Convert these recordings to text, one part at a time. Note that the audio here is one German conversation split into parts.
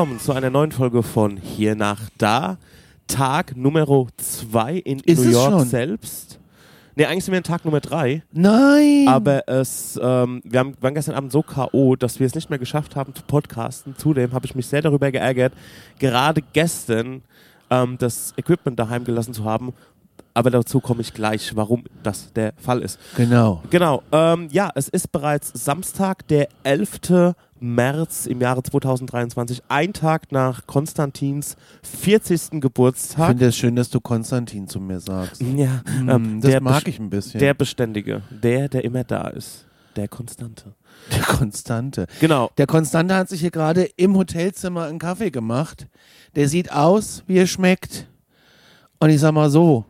Willkommen zu einer neuen Folge von Hier nach Da. Tag Nummer 2 in Ist New York selbst. Ne, eigentlich sind wir in Tag Nummer 3, Nein! aber es, ähm, wir haben, waren gestern Abend so K.O., dass wir es nicht mehr geschafft haben zu podcasten. Zudem habe ich mich sehr darüber geärgert, gerade gestern ähm, das Equipment daheim gelassen zu haben. Aber dazu komme ich gleich, warum das der Fall ist. genau. Genau, ähm, ja, es ist bereits Samstag, der 11. März im Jahre 2023, ein Tag nach Konstantins 40. Ich Geburtstag. finde es schön, dass du Konstantin zu mir sagst. ja, Mm, ähm, das der, mag ich ein bisschen. der Beständige, der, der immer da ist, der Konstante. der Konstante. Genau, Der Konstante hat sich hier gerade im Hotelzimmer einen Kaffee gemacht. Der sieht aus, wie er schmeckt. Und ich sag mal so,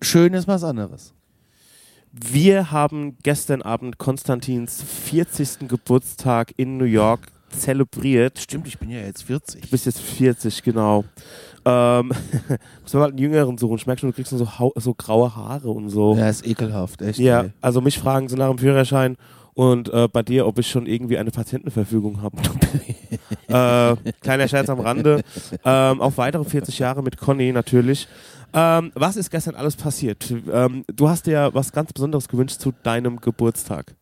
schön ist was anderes. Wir haben gestern Abend Konstantins 40. Geburtstag in New York zelebriert. Stimmt, ich bin ja jetzt 40. Du bist jetzt 40, genau. Ähm, muss man halt einen Jüngeren suchen. Ich merke schon, du kriegst so, so graue Haare und so. Ja, ist ekelhaft, echt. Ja, ey. also mich fragen sie nach dem Führerschein und äh, bei dir, ob ich schon irgendwie eine Patientenverfügung habe. äh, kleiner Scherz am Rande. Ähm, auf weitere 40 Jahre mit Conny natürlich. Ähm, was ist gestern alles passiert? Ähm, du hast dir was ganz Besonderes gewünscht zu deinem Geburtstag.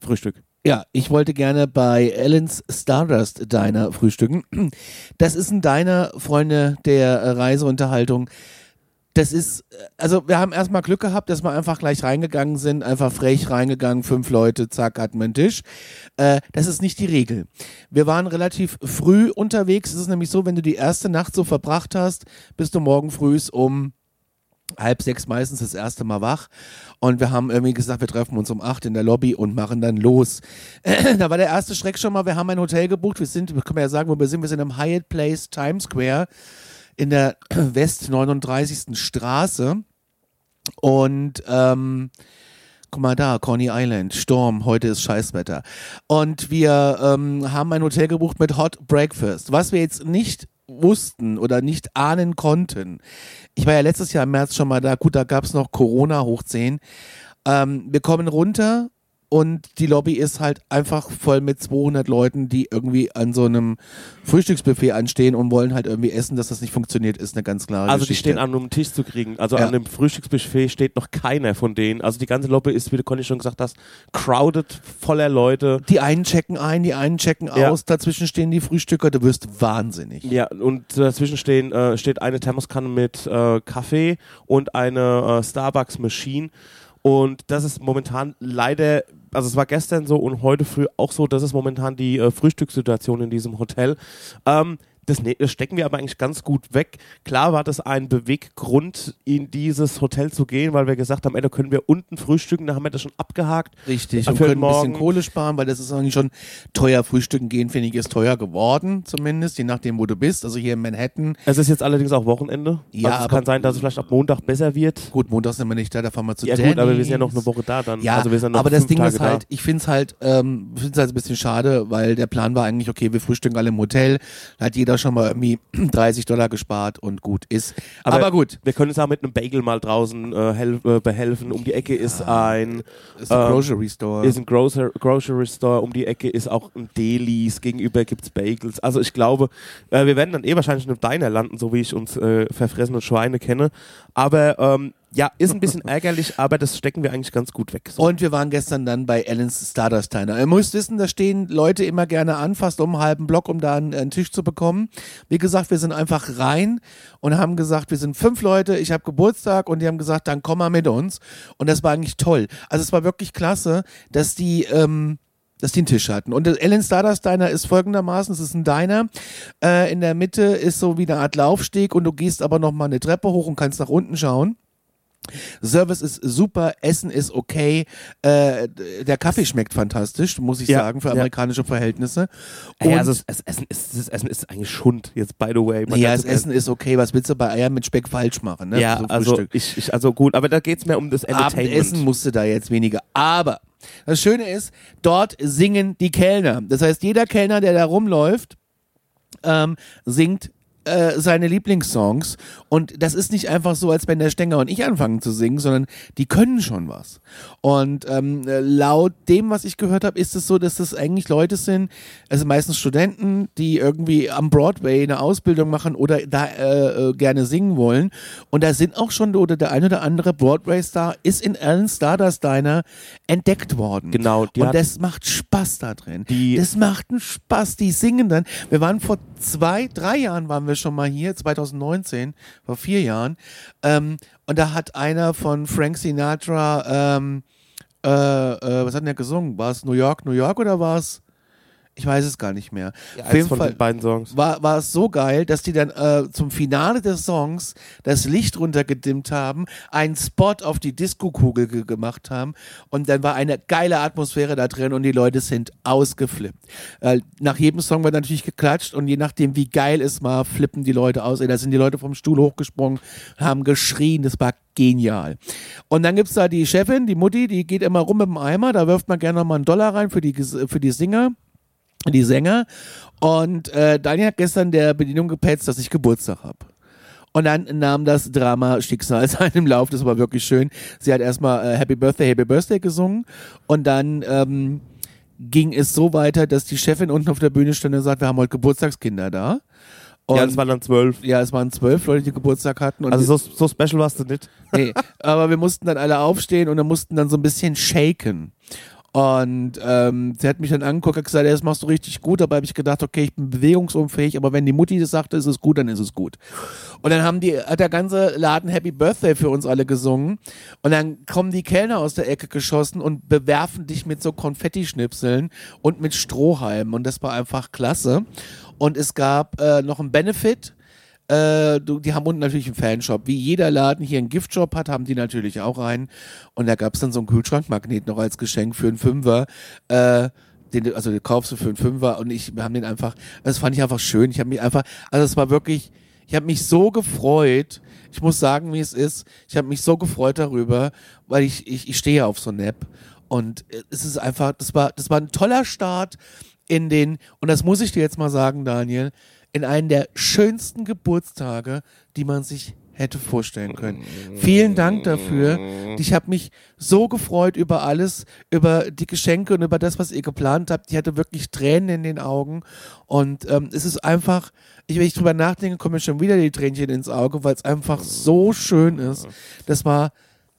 Frühstück. Ja, ich wollte gerne bei Ellen's Stardust Diner frühstücken. Das ist ein Diner, Freunde der äh, Reiseunterhaltung. Das ist, äh, also wir haben erstmal Glück gehabt, dass wir einfach gleich reingegangen sind, einfach frech reingegangen, fünf Leute, zack, hatten wir einen Tisch. Äh, das ist nicht die Regel. Wir waren relativ früh unterwegs. Es ist nämlich so, wenn du die erste Nacht so verbracht hast, bist du morgen früh um halb sechs meistens das erste Mal wach. Und wir haben irgendwie gesagt, wir treffen uns um acht in der Lobby und machen dann los. da war der erste Schreck schon mal, wir haben ein Hotel gebucht. Wir sind, wir können ja sagen, wo wir sind. Wir sind im Hyatt Place Times Square in der West 39. Straße. Und ähm, guck mal da, Coney Island, Sturm, heute ist Scheißwetter. Und wir ähm, haben ein Hotel gebucht mit Hot Breakfast. Was wir jetzt nicht wussten oder nicht ahnen konnten. Ich war ja letztes Jahr im März schon mal da. Gut, da gab es noch Corona hoch 10. Ähm, wir kommen runter und die Lobby ist halt einfach voll mit 200 Leuten, die irgendwie an so einem Frühstücksbuffet anstehen und wollen halt irgendwie essen, dass das nicht funktioniert, ist eine ganz klare Also die Geschichte. stehen an, um einen Tisch zu kriegen. Also Ja. an dem Frühstücksbuffet steht noch keiner von denen. Also die ganze Lobby ist, wie du Conny schon gesagt hast, crowded, voller Leute. Die einen checken ein, die einen checken Ja. aus, dazwischen stehen die Frühstücker, du wirst wahnsinnig. Ja, und dazwischen stehen, äh, steht eine Thermoskanne mit äh, Kaffee und eine äh, Starbucks-Maschine. Und das ist momentan leider, also es war gestern so und heute früh auch so, das ist momentan die äh, Frühstückssituation in diesem Hotel. Ähm, das, ne das stecken wir aber eigentlich ganz gut weg. Klar war das ein Beweggrund, in dieses Hotel zu gehen, weil wir gesagt haben, ey, da können wir unten frühstücken, da haben wir das schon abgehakt. Richtig, und können ein bisschen morgen. Kohle sparen, weil das ist eigentlich schon teuer. Frühstücken gehen, finde ich, ist teuer geworden, zumindest, je nachdem, wo du bist. Also hier in Manhattan. Es ist jetzt allerdings auch Wochenende. Ja, also es kann sein, dass es vielleicht ab Montag besser wird. Gut, Montag sind wir nicht da, da fahren wir zu Ja Denny's. gut, aber wir sind ja noch eine Woche da dann. Ja, also wir sind noch aber das Ding Tage ist halt, da. ich finde es halt, ähm, finde es halt ein bisschen schade, weil der Plan war eigentlich, okay, wir frühstücken alle im Hotel, da hat jeder schon mal irgendwie 30 Dollar gespart und gut ist. Aber, gut, Wir können uns auch mit einem Bagel mal draußen äh, äh, behelfen. Um die Ecke ist ein, ist ein ähm, Grocery Store. ist ein Grocer Grocery Store. Um die Ecke ist auch ein Delis. Gegenüber gibt's Bagels. Also ich glaube, äh, wir werden dann eh wahrscheinlich in einem Diner landen, so wie ich uns äh, verfressene Schweine kenne. Aber ähm, ja, ist ein bisschen ärgerlich, aber das stecken wir eigentlich ganz gut weg. So. Und wir waren gestern dann bei Ellens Stardust Diner. Ihr müsst wissen, da stehen Leute immer gerne an, fast um einen halben Block, um da einen, einen Tisch zu bekommen. Wie gesagt, wir sind einfach rein und haben gesagt, wir sind fünf Leute, ich habe Geburtstag und die haben gesagt, dann komm mal mit uns. Und das war eigentlich toll. Also es war wirklich klasse, dass die, ähm, dass die einen Tisch hatten. Und Ellen Stardust Diner ist folgendermaßen, es ist ein Diner, äh, in der Mitte ist so wie eine Art Laufsteg und du gehst aber noch mal eine Treppe hoch und kannst nach unten schauen. Service ist super, Essen ist okay, äh, der Kaffee schmeckt fantastisch, muss ich Ja, sagen, für ja. amerikanische Verhältnisse. Ey, Und- also das, Essen ist, das Essen ist eigentlich Schund, jetzt by the way. ja, das Essen ist okay, was willst du bei Eiern mit Speck falsch machen? Ne? Ja, So also ich, ich, also gut, aber da geht's mehr um das Entertainment. Abendessen musste da jetzt weniger. Aber das Schöne ist, dort singen die Kellner. Das heißt, jeder Kellner, der da rumläuft, ähm, singt äh, seine Lieblingssongs. Und das ist nicht einfach so, als wenn der Stenger und ich anfangen zu singen, sondern die können schon was. Und ähm, äh, laut dem, was ich gehört habe, ist es so, dass das eigentlich Leute sind, also meistens Studenten, die irgendwie am Broadway eine Ausbildung machen oder da äh, äh, gerne singen wollen. Und da sind auch schon, oder der ein oder andere Broadway-Star ist in Alan Stardust Diner entdeckt worden. Genau, die Und das macht Spaß da drin. Die- das macht einen Spaß. Die singen dann. Wir waren vor zwei, drei Jahren waren wir schon mal hier, 2019, vor vier Jahren. Ähm, und da hat einer von Frank Sinatra, ähm, äh, äh, was hat denn der gesungen? War es New York, New York oder war es? Ich weiß es gar nicht mehr. Ja, Auf jeden von Fall den beiden Songs. war, war es so geil, dass die dann äh, zum Finale des Songs das Licht runtergedimmt haben, einen Spot auf die Disco-Kugel ge gemacht haben und dann war eine geile Atmosphäre da drin und die Leute sind ausgeflippt. Äh, nach jedem Song wird natürlich geklatscht und je nachdem, wie geil es war, flippen die Leute aus. Ey, Da sind die Leute vom Stuhl hochgesprungen, haben geschrien, das war genial. Und dann gibt's da die Chefin, die Mutti, die geht immer rum mit dem Eimer, da wirft man gerne noch mal einen Dollar rein für die, für die Singer die Sänger. Und äh, Daniel hat gestern der Bedienung gepetzt, dass ich Geburtstag habe. Und dann nahm das Drama Schicksal seinen Lauf. Das war wirklich schön. Sie hat erstmal äh, Happy Birthday, Happy Birthday gesungen. Und dann ähm, ging es so weiter, dass die Chefin unten auf der Bühne stand und sagt, wir haben heute Geburtstagskinder da. Und ja, das waren dann zwölf. ja, es waren zwölf Leute, die Geburtstag hatten. Und Also so, so special warst du nicht. nee, aber wir mussten dann alle aufstehen und dann mussten dann so ein bisschen shaken. Und ähm, sie hat mich dann angeguckt und gesagt, das machst du richtig gut. Dabei habe ich gedacht, okay, ich bin bewegungsunfähig, aber wenn die Mutti das sagte, ist es gut, dann ist es gut. Und dann haben die, hat der ganze Laden Happy Birthday für uns alle gesungen. Und dann kommen die Kellner aus der Ecke geschossen und bewerfen dich mit so Konfettischnipseln und mit Strohhalmen. Und das war einfach klasse. Und es gab äh, noch einen Benefit. Äh, die haben unten natürlich einen Fanshop. Wie jeder Laden hier einen Giftshop hat, haben die natürlich auch einen. Und da gab es dann so einen Kühlschrankmagnet noch als Geschenk für einen Fünfer. Äh, den, also den kaufst du für einen Fünfer und ich, wir haben den einfach, das fand ich einfach schön. Ich habe mich einfach, also es war wirklich, ich habe mich so gefreut. Ich muss sagen, wie es ist. Ich habe mich so gefreut darüber, weil ich, ich, ich stehe auf so Nap. Und äh, es ist einfach, das war, das war ein toller Start in den, und das muss ich dir jetzt mal sagen, Daniel, in einen der schönsten Geburtstage, die man sich hätte vorstellen können. Vielen Dank dafür. Ich habe mich so gefreut über alles, über die Geschenke und über das, was ihr geplant habt. Ich hatte wirklich Tränen in den Augen. Und ähm, es ist einfach, ich, wenn ich drüber nachdenke, kommen mir schon wieder die Tränchen ins Auge, weil es einfach so schön ist. Das war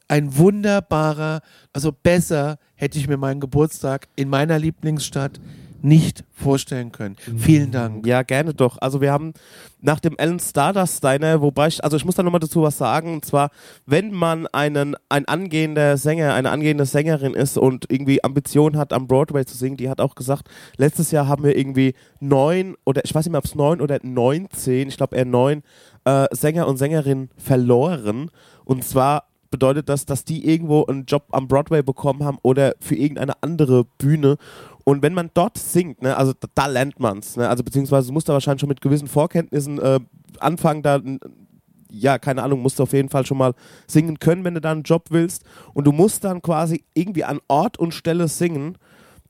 ein wunderbarer, also besser hätte ich mir meinen Geburtstag in meiner Lieblingsstadt nicht vorstellen können. Vielen Dank. Ja, gerne doch. Also wir haben nach dem Ellen Stardust Diner, wobei ich, also ich muss da nochmal dazu was sagen, und zwar, wenn man einen, ein angehender Sänger, eine angehende Sängerin ist und irgendwie Ambition hat, am Broadway zu singen, die hat auch gesagt, letztes Jahr haben wir irgendwie neun oder ich weiß nicht mehr, ob es neun oder neunzehn, ich glaube eher neun äh, Sänger und Sängerinnen verloren. Und zwar bedeutet das, dass die irgendwo einen Job am Broadway bekommen haben oder für irgendeine andere Bühne. Und wenn man dort singt, ne, also da, da lernt man es, ne, also beziehungsweise du musst da wahrscheinlich schon mit gewissen Vorkenntnissen äh, anfangen, da, ja, keine Ahnung, musst du auf jeden Fall schon mal singen können, wenn du da einen Job willst. Und du musst dann quasi irgendwie an Ort und Stelle singen.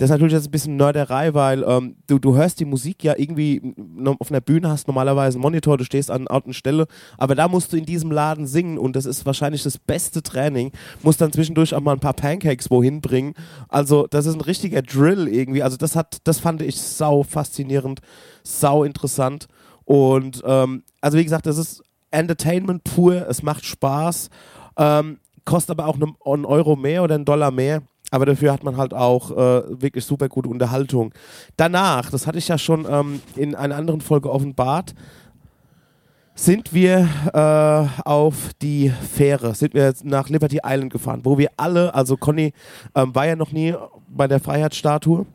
Das ist natürlich jetzt ein bisschen Nörderei, weil ähm, du, du hörst die Musik ja irgendwie auf einer Bühne, hast normalerweise einen Monitor, du stehst an Ort und Stelle, aber da musst du in diesem Laden singen und das ist wahrscheinlich das beste Training. Musst dann zwischendurch auch mal ein paar Pancakes wohin bringen. Also das ist ein richtiger Drill irgendwie. Also das hat, das fand ich sau faszinierend, sau interessant und ähm, also wie gesagt, das ist Entertainment pur, es macht Spaß. Ähm, kostet aber auch einen Euro mehr oder einen Dollar mehr. Aber dafür hat man halt auch äh, wirklich super gute Unterhaltung. Danach, das hatte ich ja schon ähm, in einer anderen Folge offenbart, sind wir äh, auf die Fähre, sind wir nach Liberty Island gefahren, wo wir alle, also Conny ähm, war ja noch nie bei der Freiheitsstatue.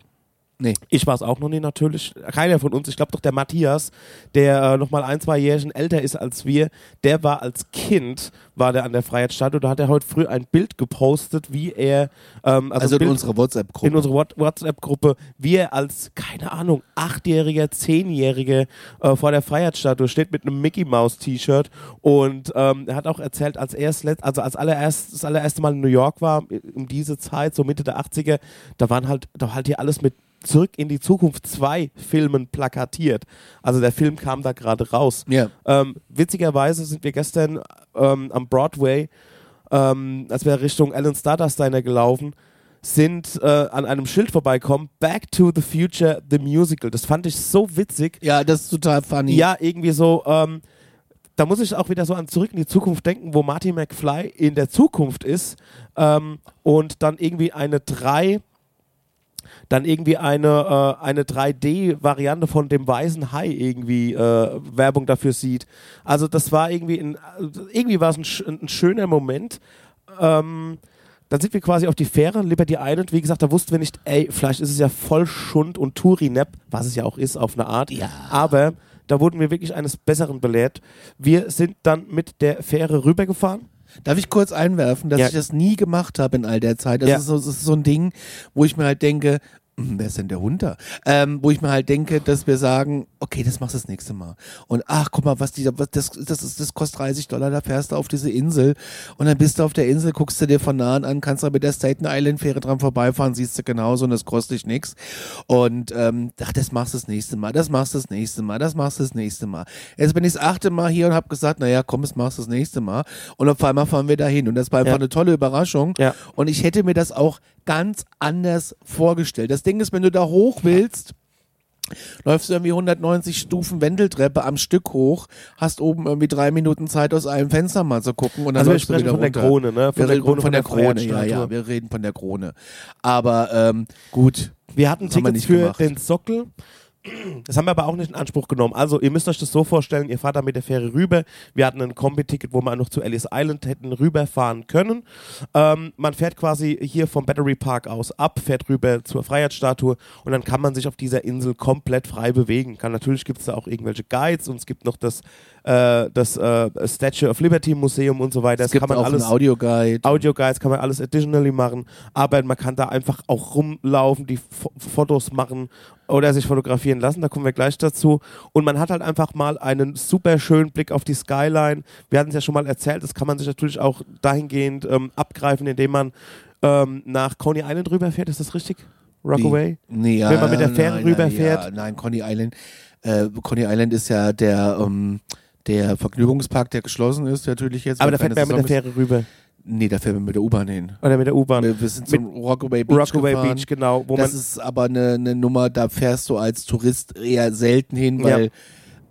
Nee. Ich war es auch noch nie natürlich. Keiner von uns. Ich glaube doch der Matthias, der äh, noch mal ein, zwei Jährchen älter ist als wir, der war als Kind, war der an der Freiheitsstatue. Da hat er heute früh ein Bild gepostet, wie er, ähm, also, Also, in unserer WhatsApp-Gruppe. in unserer What- WhatsApp-Gruppe, wie er als, keine Ahnung, Achtjähriger, Zehnjähriger äh, vor der Freiheitsstatue steht mit einem Mickey Mouse T-Shirt und ähm, er hat auch erzählt, als er also als allererst, das allererste Mal in New York war, um diese Zeit, so Mitte der 80er, da waren halt, da war halt hier alles mit Zurück in die Zukunft 2 Filmen plakatiert. Also der Film kam da gerade raus. Ja. Ähm, witzigerweise sind wir gestern ähm, am Broadway, ähm, als wir Richtung Alan Stardust Diner gelaufen, sind äh, an einem Schild vorbeikommen, Back to the Future, the Musical. Das fand ich so witzig. Ja, das ist total funny. Ja, irgendwie so, ähm, da muss ich auch wieder so an Zurück in die Zukunft denken, wo Marty McFly in der Zukunft ist ähm, und dann irgendwie eine 3 dann irgendwie eine, äh, eine 3D-Variante von dem weißen Hai irgendwie äh, Werbung dafür sieht. Also das war irgendwie ein, irgendwie war es ein, ein schöner Moment. Ähm, dann sind wir quasi auf die Fähre, Liberty Island. Wie gesagt, da wussten wir nicht, ey, vielleicht ist es ja voll Schund und Tourinep, was es ja auch ist auf eine Art. Ja. Aber da wurden wir wirklich eines Besseren belehrt. Wir sind dann mit der Fähre rübergefahren. Darf ich kurz einwerfen, dass Ja. ich das nie gemacht habe in all der Zeit? Das, Ja. ist so, das ist so ein Ding, wo ich mir halt denke, wer ist denn der Hund da? Ähm, wo ich mir halt denke, dass wir sagen, okay, das machst du das nächste Mal. Und ach, guck mal, was die, was, das, das, ist, das kostet 30 Dollar, da fährst du auf diese Insel und dann bist du auf der Insel, guckst du dir von nahen an, kannst da mit der Staten Island Fähre dran vorbeifahren, siehst du genauso und das kostet dich nichts. Und ähm, ach, das machst du das nächste Mal, das machst du das nächste Mal, das machst du das nächste Mal. Jetzt bin ich das achte Mal hier und habe gesagt, naja, komm, das machst du das nächste Mal. Und auf einmal fahren wir dahin und das war einfach Ja. eine tolle Überraschung. Ja. Und ich hätte mir das auch ganz anders vorgestellt. Das Ding ist, wenn du da hoch willst, läufst du irgendwie 190 Stufen Wendeltreppe am Stück hoch, hast oben irgendwie drei Minuten Zeit, aus einem Fenster mal zu gucken und dann Also wir sprechen wieder von der runter. Krone, ne? Von wir der reden Krone, von der Krone, ja, ja, wir reden von der Krone. Aber ähm, gut, Wir hatten Tickets für den Sockel. Das haben wir aber auch nicht in Anspruch genommen. Also, ihr müsst euch das so vorstellen: Ihr fahrt da mit der Fähre rüber. Wir hatten ein Kombi-Ticket, wo wir noch zu Ellis Island hätten rüberfahren können. Ähm, man fährt quasi hier vom Battery Park aus ab, fährt rüber zur Freiheitsstatue und dann kann man sich auf dieser Insel komplett frei bewegen. Kann, natürlich gibt es da auch irgendwelche Guides und es gibt noch das, äh, das äh, Statue of Liberty Museum und so weiter. es Das gibt kann man auch alles einen Audioguide. Audio-Guides kann man alles additionally machen, aber man kann da einfach auch rumlaufen, die Fo Fotos machen oder sich fotografieren lassen, da kommen wir gleich dazu. Und man hat halt einfach mal einen super schönen Blick auf die Skyline. Wir hatten es ja schon mal erzählt, das kann man sich natürlich auch dahingehend ähm, abgreifen, indem man ähm, nach Coney Island rüberfährt, ist das richtig? Rockaway? Nee, ja, Wenn man mit der Fähre nein, rüberfährt. Nein, ja, nein, Coney Island. Äh, Coney Island ist ja der, ähm, der Vergnügungspark, der geschlossen ist, natürlich jetzt. Aber da fährt man mit der Fähre rüber. Nee, da fährt man mit der U-Bahn hin. Oder mit der U-Bahn. Wir, wir sind zum Rockaway Beach Rockaway gefahren. Beach, genau. Wo das ist aber eine, eine Nummer, da fährst du als Tourist eher selten hin, weil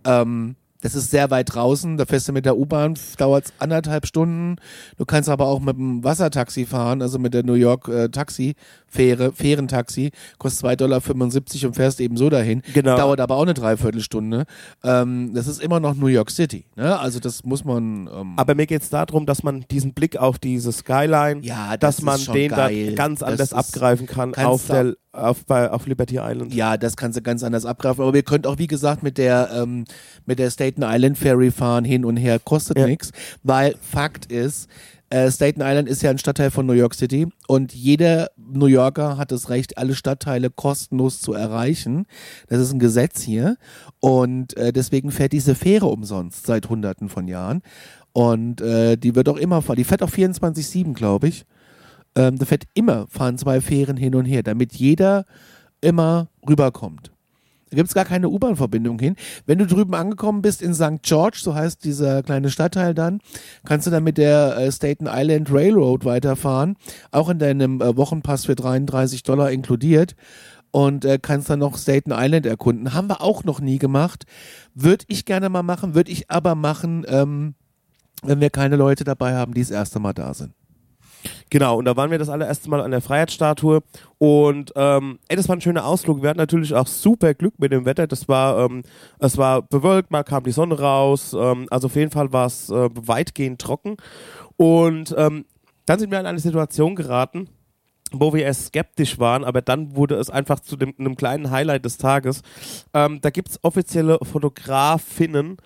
ähm, das ist sehr weit draußen. Da fährst du mit der U-Bahn, dauert es anderthalb Stunden. Du kannst aber auch mit dem Wassertaxi fahren, also mit der New York äh, Taxi, Fähre, Fährentaxi, kostet 2,75 Dollar und fährst eben so dahin. Genau. Dauert aber auch eine Dreiviertelstunde. Ähm, das ist immer noch New York City. Ne? Also das muss man. Ähm, aber mir geht es darum, dass man diesen Blick auf diese Skyline, Ja, das dass man den geil. da ganz anders abgreifen kann auf, der, auf, bei, auf Liberty Island. Ja, das kannst du ganz anders abgreifen. Aber ihr könnt auch, wie gesagt, mit der, ähm, mit der Staten Island Ferry fahren, hin und her, kostet Ja. nichts. Weil Fakt ist, äh, Staten Island ist ja ein Stadtteil von New York City und jeder New Yorker hat das Recht, alle Stadtteile kostenlos zu erreichen. Das ist ein Gesetz hier. Und äh, deswegen fährt diese Fähre umsonst seit hunderten von Jahren. Und äh, die wird auch immer fahren. Die fährt auch 24-7, glaube ich. Ähm, da fährt immer, fahren zwei Fähren hin und her, damit jeder immer rüberkommt. Da gibt es gar keine U-Bahn-Verbindung hin. Wenn du drüben angekommen bist in St. George, so heißt dieser kleine Stadtteil dann, kannst du dann mit der äh, Staten Island Railroad weiterfahren, auch in deinem äh, Wochenpass für 33 Dollar inkludiert und äh, kannst dann noch Staten Island erkunden. Haben wir auch noch nie gemacht. Würde ich gerne mal machen, würde ich aber machen, ähm, wenn wir keine Leute dabei haben, die das erste Mal da sind. Genau, und da waren wir das allererste Mal an der Freiheitsstatue und ähm, ey, das war ein schöner Ausflug. Wir hatten natürlich auch super Glück mit dem Wetter. Das war, ähm, es war bewölkt, mal kam die Sonne raus. Ähm, also auf jeden Fall war es äh, weitgehend trocken. Und ähm, dann sind wir in eine Situation geraten, wo wir erst skeptisch waren, aber dann wurde es einfach zu dem, einem kleinen Highlight des Tages. Ähm, da gibt es offizielle Fotografinnen,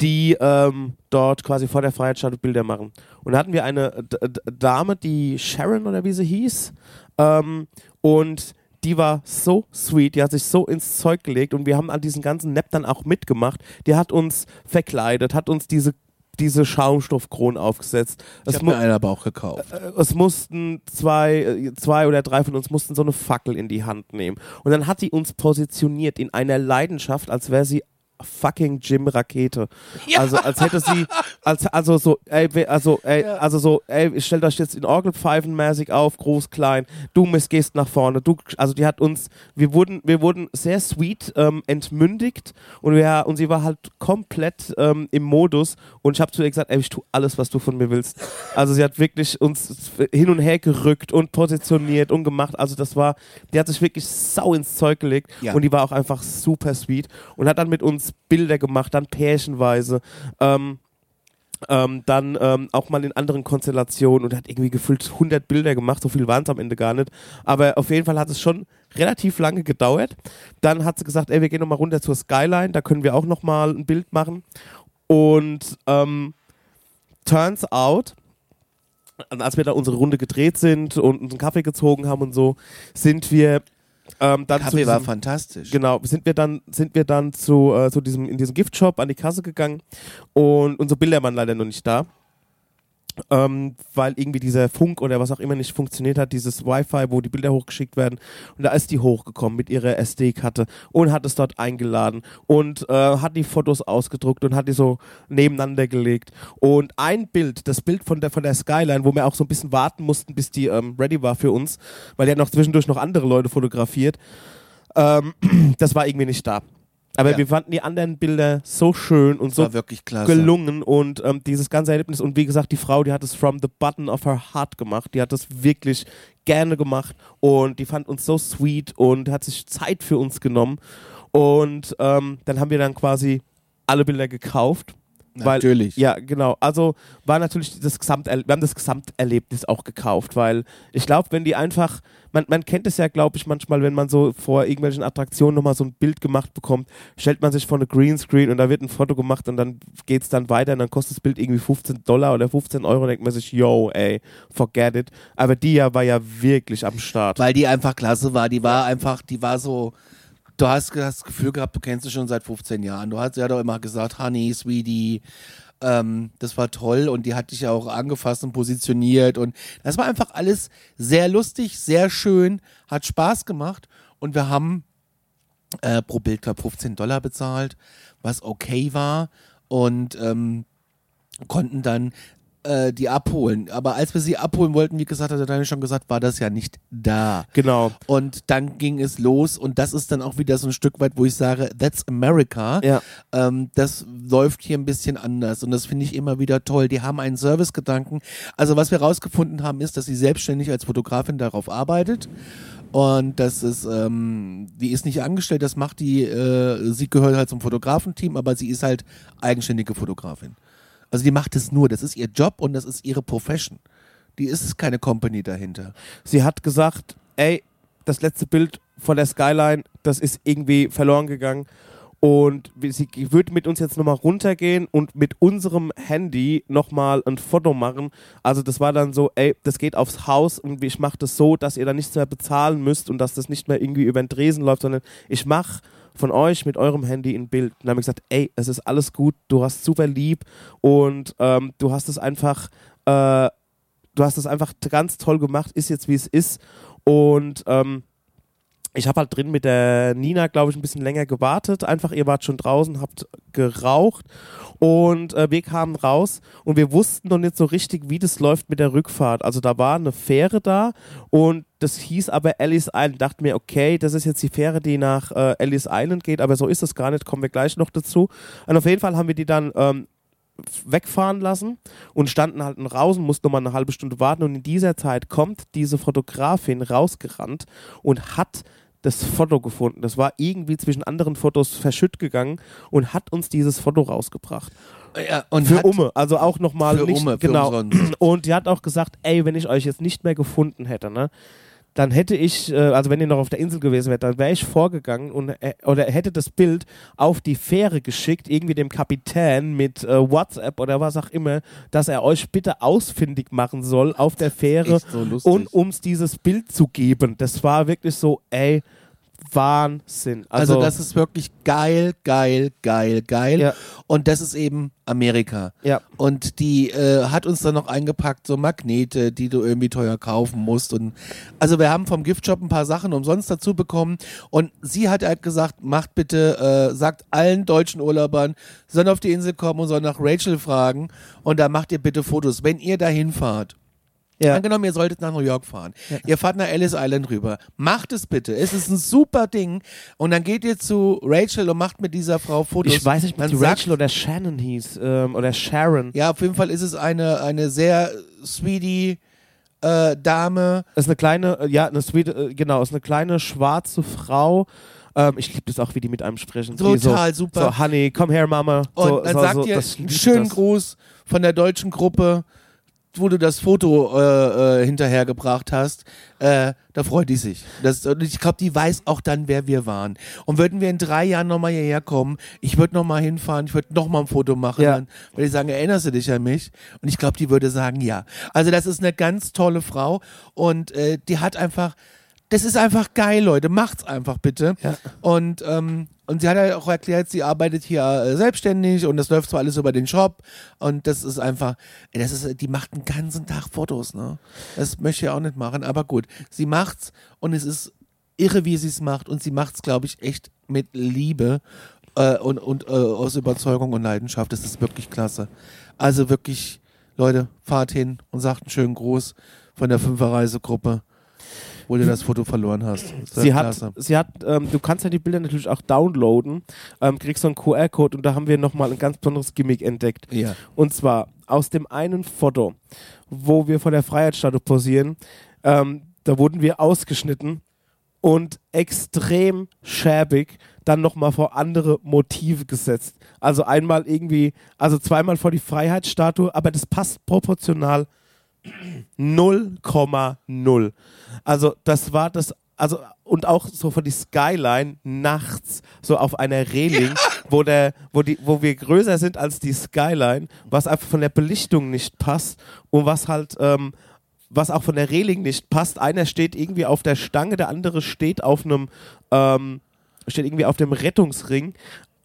die ähm, dort quasi vor der Freiheitsstatue Bilder machen. Und da hatten wir eine D D Dame, die Sharon oder wie sie hieß, ähm, und die war so sweet, die hat sich so ins Zeug gelegt und wir haben an diesen ganzen Nap dann auch mitgemacht. Die hat uns verkleidet, hat uns diese diese Schaumstoffkronen aufgesetzt. Ich Es habe mir einen aber auch gekauft. äh, es mussten zwei, äh, zwei oder drei von uns mussten so eine Fackel in die Hand nehmen. Und dann hat sie uns positioniert in einer Leidenschaft, als wäre sie fucking Jim Rakete. Also als hätte sie, als, also so, ey, also, ey, also so, ey, stellt euch jetzt in Orgelpfeifen mäßig auf, groß, klein, du Miss gehst nach vorne, du, also die hat uns, wir wurden, wir wurden sehr sweet ähm, entmündigt und wir, und sie war halt komplett ähm, im Modus und ich habe zu ihr gesagt, ey, ich tue alles, was du von mir willst. Also sie hat wirklich uns hin und her gerückt und positioniert und gemacht, also das war, die hat sich wirklich sau ins Zeug gelegt Ja. und die war auch einfach super sweet und hat dann mit uns Bilder gemacht, dann pärchenweise. Ähm, ähm, dann ähm, auch mal in anderen Konstellationen und hat irgendwie gefühlt 100 Bilder gemacht, so viel waren es am Ende gar nicht. Aber auf jeden Fall hat es schon relativ lange gedauert. Dann hat sie gesagt, ey, wir gehen nochmal runter zur Skyline, da können wir auch nochmal ein Bild machen. Und ähm, turns out, als wir da unsere Runde gedreht sind und uns einen Kaffee gezogen haben und so, sind wir ähm, dann Kaffee war diesem- fantastisch. Genau, sind wir dann, sind wir dann zu, äh, zu diesem, in diesem Giftshop an die Kasse gegangen und unsere Bilder waren leider noch nicht da. Ähm, weil irgendwie dieser Funk oder was auch immer nicht funktioniert hat, dieses Wi-Fi, wo die Bilder hochgeschickt werden. Und da ist die hochgekommen mit ihrer SD-Karte und hat es dort eingeladen und äh, hat die Fotos ausgedruckt und hat die so nebeneinander gelegt. Und ein Bild, das Bild von der, von der Skyline, wo wir auch so ein bisschen warten mussten, bis die ähm, ready war für uns, weil die hat noch zwischendurch noch andere Leute fotografiert, ähm, das war irgendwie nicht da. Aber Ja. wir fanden die anderen Bilder so schön und so gelungen und ähm, dieses ganze Erlebnis und wie gesagt, die Frau, die hat es from the button of her heart gemacht, die hat das wirklich gerne gemacht und die fand uns so sweet und hat sich Zeit für uns genommen und ähm, dann haben wir dann quasi alle Bilder gekauft. Weil, Natürlich. Ja, genau. Also war natürlich das Gesamter wir haben das Gesamterlebnis auch gekauft, weil ich glaube, wenn die einfach, man, man kennt es ja, glaube ich, manchmal, wenn man so vor irgendwelchen Attraktionen nochmal so ein Bild gemacht bekommt, stellt man sich vor eine Greenscreen und da wird ein Foto gemacht und dann geht es dann weiter und dann kostet das Bild irgendwie 15 Dollar oder 15 Euro und denkt man sich, yo, ey, forget it. Aber die ja war ja wirklich am Start. Weil die einfach klasse war. Die war einfach, die war so. Du hast das Gefühl gehabt, du kennst sie schon seit 15 Jahren. Du hast ja doch immer gesagt, Honey, Sweetie. Ähm, das war toll und die hat dich ja auch angefasst und positioniert und das war einfach alles sehr lustig, sehr schön, hat Spaß gemacht und wir haben äh, pro Bild, glaube 15 Dollar bezahlt, was okay war und ähm, konnten dann äh, die abholen. Aber als wir sie abholen wollten, wie gesagt, hat der Daniel schon gesagt, war das ja nicht da. genau. Und dann ging es los und das ist dann auch wieder so ein Stück weit, wo ich sage, that's America. Ja. Ähm, das läuft hier ein bisschen anders und das finde ich immer wieder toll. Die haben einen Servicegedanken. Also was wir rausgefunden haben, ist, dass sie selbstständig als Fotografin darauf arbeitet. Und das ist, ähm, die ist nicht angestellt, das macht die, äh, sie gehört halt zum Fotografenteam, aber sie ist halt eigenständige Fotografin. Also die macht es nur, das ist ihr Job und das ist ihre Profession. Die ist keine Company dahinter. Sie hat gesagt, ey, das letzte Bild von der Skyline, das ist irgendwie verloren gegangen. Und sie würde mit uns jetzt nochmal runtergehen und mit unserem Handy nochmal ein Foto machen. Also das war dann so, ey, das geht aufs Haus und ich mache das so, dass ihr dann nichts mehr bezahlen müsst und dass das nicht mehr irgendwie über den Dresen läuft, sondern ich mache von euch mit eurem Handy ein Bild. Und haben gesagt, ey, es ist alles gut, du hast super lieb und ähm, du hast es einfach, äh, du hast es einfach ganz toll gemacht, ist jetzt wie es ist. Und ähm, ich habe halt drin mit der Nina, glaube ich, ein bisschen länger gewartet. Einfach, ihr wart schon draußen, habt geraucht und äh, wir kamen raus und wir wussten noch nicht so richtig, wie das läuft mit der Rückfahrt. Also da war eine Fähre da und das hieß aber Ellis Island. Dachte mir, okay, das ist jetzt die Fähre, die nach äh, Ellis Island geht, aber so ist es gar nicht, kommen wir gleich noch dazu. Und auf jeden Fall haben wir die dann ähm, wegfahren lassen und standen halt draußen, mussten nochmal eine halbe Stunde warten und in dieser Zeit kommt diese Fotografin rausgerannt und hat das Foto gefunden. Das war irgendwie zwischen anderen Fotos verschütt gegangen und hat uns dieses Foto rausgebracht. Ja, und Für Umme, also auch nochmal Für nicht für genau. Und die hat auch gesagt, ey, wenn ich euch jetzt nicht mehr gefunden hätte, ne, dann hätte ich, äh, also wenn ihr noch auf der Insel gewesen wärt, dann wäre ich vorgegangen und äh, oder hätte das Bild auf die Fähre geschickt, irgendwie dem Kapitän mit äh, WhatsApp oder was auch immer, dass er euch bitte ausfindig machen soll auf der Fähre so und uns dieses Bild zu geben. Das war wirklich so, ey, Wahnsinn. Also, Also, das ist wirklich geil, geil, geil, geil. Ja. Und das ist eben Amerika. ja. Und die äh, hat uns dann noch eingepackt, so Magnete, die du irgendwie teuer kaufen musst. Und also wir haben vom Giftshop ein paar Sachen umsonst dazu bekommen. Und sie hat halt gesagt, macht bitte, äh, sagt allen deutschen Urlaubern, sollen auf die Insel kommen und sollen nach Rachel fragen. Und da macht ihr bitte Fotos, wenn ihr dahin fahrt. Ja. Angenommen, ihr solltet nach New York fahren. Ihr fahrt nach Ellis Island rüber. Macht es bitte. Es ist ein super Ding. Und dann geht ihr zu Rachel und macht mit dieser Frau Fotos. Ich weiß nicht, ob die sagt- Rachel oder Shannon hieß ähm, oder Sharon. Ja, auf jeden Fall ist es eine, eine sehr sweetie äh, Dame. ist eine kleine, äh, ja, eine sweet, äh, genau, ist eine kleine schwarze Frau. Ähm, ich liebe das auch, wie die mit einem sprechen. Total so, super. So, Honey, komm her, Mama. Und so, dann so, sagt so, ihr einen schönen das. Gruß von der deutschen Gruppe, wo du das Foto äh, äh, hinterhergebracht hast. Äh, da freut die sich. Das, und ich glaube, die weiß auch dann, wer wir waren. Und würden wir in drei Jahren nochmal hierher kommen, ich würde nochmal hinfahren, ich würde nochmal ein Foto machen, Ja. dann würde ich sagen, erinnerst du dich an mich? Und ich glaube, die würde sagen, ja. Also das ist eine ganz tolle Frau und äh, die hat einfach, das ist einfach geil, Leute. Macht's einfach bitte. Ja. Und, ähm, und sie hat ja auch erklärt, sie arbeitet hier äh, selbstständig und das läuft zwar alles über den Shop. Und das ist einfach, ey, das ist, die macht den ganzen Tag Fotos, ne? Das möchte ich auch nicht machen, aber gut. Sie macht's und es ist irre, wie sie es macht. Und sie macht's, glaube ich, echt mit Liebe äh, und, und äh, aus Überzeugung und Leidenschaft. Das ist wirklich klasse. Also wirklich, Leute, fahrt hin und sagt einen schönen Gruß von der Fünferreisegruppe, wo du das Foto verloren hast. Sie hat, sie hat, ähm, du kannst ja die Bilder natürlich auch downloaden, ähm, kriegst so einen QR-Code und da haben wir nochmal ein ganz besonderes Gimmick entdeckt. Ja. Und zwar aus dem einen Foto, wo wir vor der Freiheitsstatue posieren, ähm, da wurden wir ausgeschnitten und extrem schäbig dann nochmal vor andere Motive gesetzt. Also einmal irgendwie, also zweimal vor die Freiheitsstatue, aber das passt proportional 0,0. Also das war das, also und auch so von die Skyline nachts so auf einer Reling, wo der, wo die, wo wir größer sind als die Skyline, was einfach von der Belichtung nicht passt und was halt ähm, was auch von der Reling nicht passt. Einer steht irgendwie auf der Stange, der andere steht auf einem, ähm, steht irgendwie auf dem Rettungsring.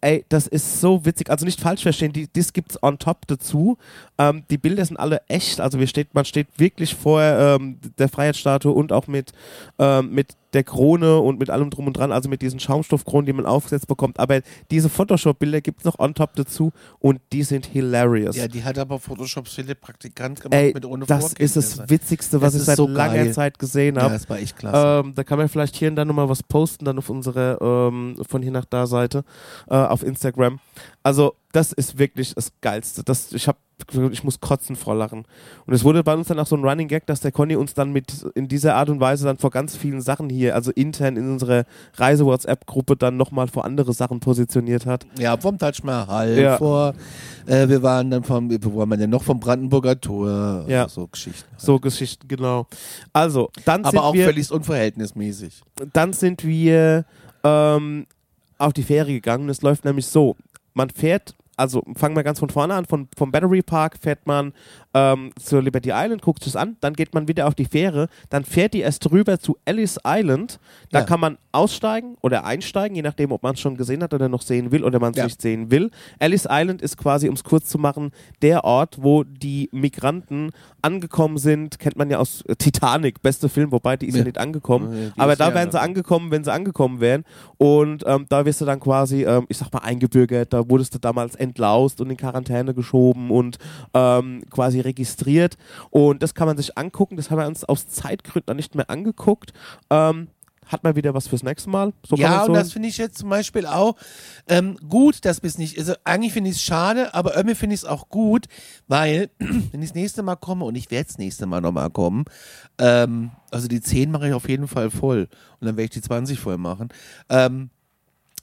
Ey, das ist so witzig. Also nicht falsch verstehen, die, das gibt's on top dazu. Ähm, die Bilder sind alle echt. Also wir steht, man steht wirklich vor ähm, der Freiheitsstatue und auch mit, ähm, mit der Krone und mit allem drum und dran, also mit diesen Schaumstoffkronen, die man aufgesetzt bekommt. Aber diese Photoshop-Bilder gibt's noch on top dazu und die sind hilarious. Ja, die hat aber Photoshop Philipp Praktikant gemacht Ey, mit ohne das ist das. Witzigste, was Das ich seit so langer geil. Zeit gesehen Ja, habe. das war echt klasse. Ähm, da kann man vielleicht hier und da nochmal was posten, dann auf unsere ähm, von hier nach da Seite äh, auf Instagram. Also, das ist wirklich das Geilste. Das, ich, hab, ich muss kotzen vor Lachen. Und es wurde bei uns dann auch so ein Running Gag, dass der Conny uns dann mit in dieser Art und Weise dann vor ganz vielen Sachen hier, also intern in unserer Reise-WhatsApp-Gruppe, dann nochmal vor andere Sachen positioniert hat. ja, vom Taj Mahal, Ja. vor, äh, wir waren dann vom, wo waren wir denn noch, vom Brandenburger Tor, Ja. so Geschichten. So Geschichten, genau. Also, dann sind Aber auch wir. völlig unverhältnismäßig. dann sind wir ähm, auf die Fähre gegangen. Es läuft nämlich so: Man fährt, also fangen wir ganz von vorne an, von, vom Battery Park fährt man ähm, zur Liberty Island, guckt es an, dann geht man wieder auf die Fähre, dann fährt die erst rüber zu Ellis Island. Da Ja. kann man aussteigen oder einsteigen, je nachdem, ob man es schon gesehen hat oder noch sehen will oder man es Ja. nicht sehen will. Ellis Island ist quasi, um es kurz zu machen, der Ort, wo die Migranten angekommen sind. Kennt man ja aus äh, Titanic, beste Film, wobei die ist ja, Ja. nicht angekommen. Aber da wären sie angekommen, wenn sie angekommen wären. Und ähm, da wirst du dann quasi, ähm, ich sag mal, eingebürgert. Da wurdest du damals entlaust und in Quarantäne geschoben und ähm, quasi registriert. Und das kann man sich angucken. Das haben wir uns aus Zeitgründen nicht mehr angeguckt. Ähm, hat man wieder was fürs nächste Mal. So ja, und das finde ich jetzt zum Beispiel auch ähm, gut, dass bis nicht, also eigentlich finde ich es schade, aber irgendwie finde ich es auch gut, weil wenn ich das nächste Mal komme und ich werde das nächste Mal nochmal kommen, ähm, also die 10 mache ich auf jeden Fall voll und dann werde ich die 20 voll machen. Ähm,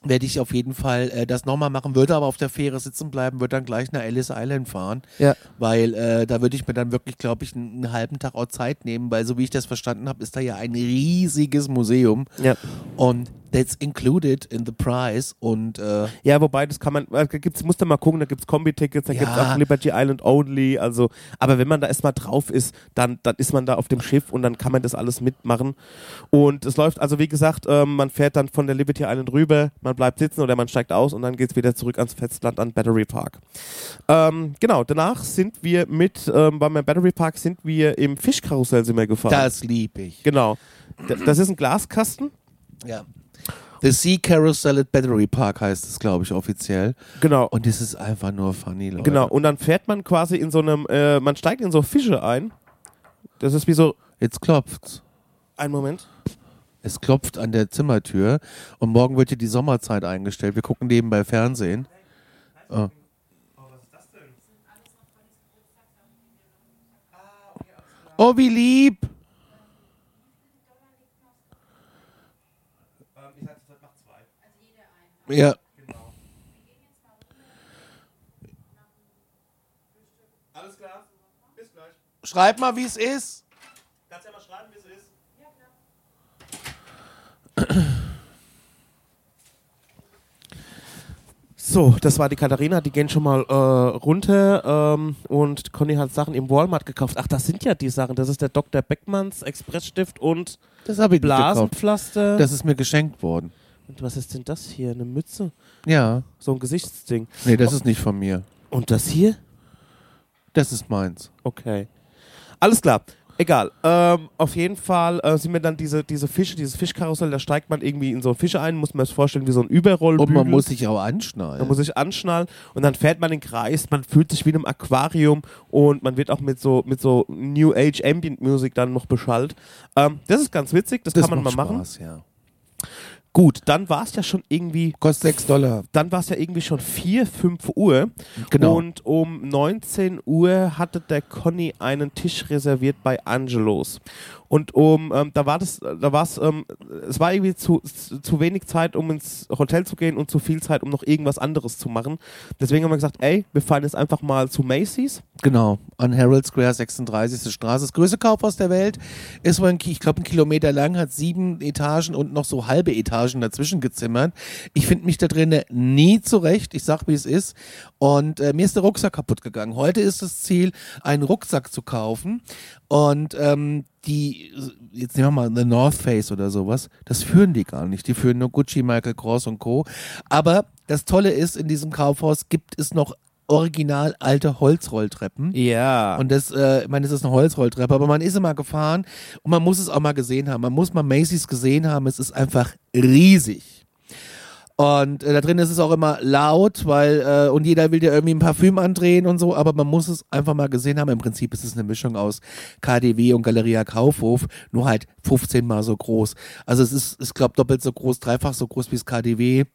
werde ich auf jeden Fall äh, das nochmal machen, würde aber auf der Fähre sitzen bleiben, würde dann gleich nach Ellis Island fahren, Ja. weil äh, da würde ich mir dann wirklich, glaube ich, einen, einen halben Tag auch Zeit nehmen, weil so wie ich das verstanden habe, ist da ja ein riesiges Museum ja. und that's included in the price und äh, ja, wobei, das kann man, äh, da gibt's, musst du mal gucken, da gibt es Kombi-Tickets, da Ja. gibt es auch Liberty Island Only, also, aber wenn man da erstmal drauf ist, dann, dann ist man da auf dem Schiff und dann kann man das alles mitmachen. Und es läuft, also wie gesagt, ähm, man fährt dann von der Liberty Island rüber, man bleibt sitzen oder man steigt aus und dann geht es wieder zurück ans Festland an Battery Park. Ähm, genau, danach sind wir mit, ähm, beim Battery Park sind wir im Fischkarussell sind wir gefahren. das liebe ich. Genau. D das ist ein Glaskasten. Ja. The Sea Carousel at Battery Park heißt es, glaube ich, offiziell. Genau. Und das ist einfach nur funny, Leute. Genau, und dann fährt man quasi in so einem, äh, man steigt in so Fische ein. Das ist wie so, Jetzt klopft's. ein Moment. Es klopft an der Zimmertür und morgen wird hier die Sommerzeit eingestellt. Wir gucken nebenbei Fernsehen. Oh. Oh, wie lieb! Ja. Alles klar, bis gleich. Schreib mal, wie es ist. Kannst ja mal schreiben, wie es ist. So, das war die Katharina, die gehen schon mal äh, runter ähm, und Conny hat Sachen im Walmart gekauft. Ach, das sind ja die Sachen. Das ist der Dr. Beckmanns Expressstift und Das ich. Blasenpflaster. Das ist mir geschenkt worden. und was ist denn das hier? Eine Mütze? Ja. So ein Gesichtsding. Nee, das ist nicht von mir. Und das hier? Das ist meins. Okay. Alles klar. Egal. Ähm, auf jeden Fall äh, sind mir dann diese, diese Fische, dieses Fischkarussell, da steigt man irgendwie in so Fische ein, muss man sich vorstellen, wie so ein Überrollbügel. Und man muss sich auch anschnallen. Man muss sich anschnallen und dann fährt man den Kreis, man fühlt sich wie in einem Aquarium und man wird auch mit so, mit so New Age Ambient Music dann noch beschallt. Ähm, das ist ganz witzig, das, das kann man mal machen. Spaß, ja. Gut, dann war es ja schon irgendwie, Kostet 6 Dollar. dann war es ja irgendwie schon 4, 5 Uhr. Genau. Und um 19 Uhr hatte der Conny einen Tisch reserviert bei Angelos. Und um, ähm, da war das, da war es, ähm, es war irgendwie zu, zu wenig Zeit, um ins Hotel zu gehen und zu viel Zeit, um noch irgendwas anderes zu machen. Deswegen haben wir gesagt, ey, wir fahren jetzt einfach mal zu Macy's. Genau, an Herald Square, 36. Straße. Das größte Kaufhaus der Welt ist wohl, ich glaube, ein Kilometer lang, hat sieben Etagen und noch so halbe Etagen dazwischen gezimmert. Ich finde mich da drinnen nie zurecht. Ich sag, wie es ist. Und äh, mir ist der Rucksack kaputt gegangen. Heute ist das Ziel, einen Rucksack zu kaufen. Und ähm, die, jetzt nehmen wir mal The North Face oder sowas, das führen die gar nicht. Die führen nur Gucci, Michael Kors und Co. Aber das Tolle ist, in diesem Kaufhaus gibt es noch original alte Holzrolltreppen. Ja. Und das, äh, ich meine, das ist eine Holzrolltreppe, aber man ist immer gefahren und man muss es auch mal gesehen haben. Man muss mal Macy's gesehen haben. Es ist einfach riesig. Und äh, da drin ist es auch immer laut, weil äh, und jeder will dir irgendwie ein Parfüm andrehen und so, aber man muss es einfach mal gesehen haben. Im Prinzip ist es eine Mischung aus KDW und Galeria Kaufhof, nur halt 15 mal so groß. Also es ist, ich glaube, doppelt so groß, dreifach so groß wie das KDW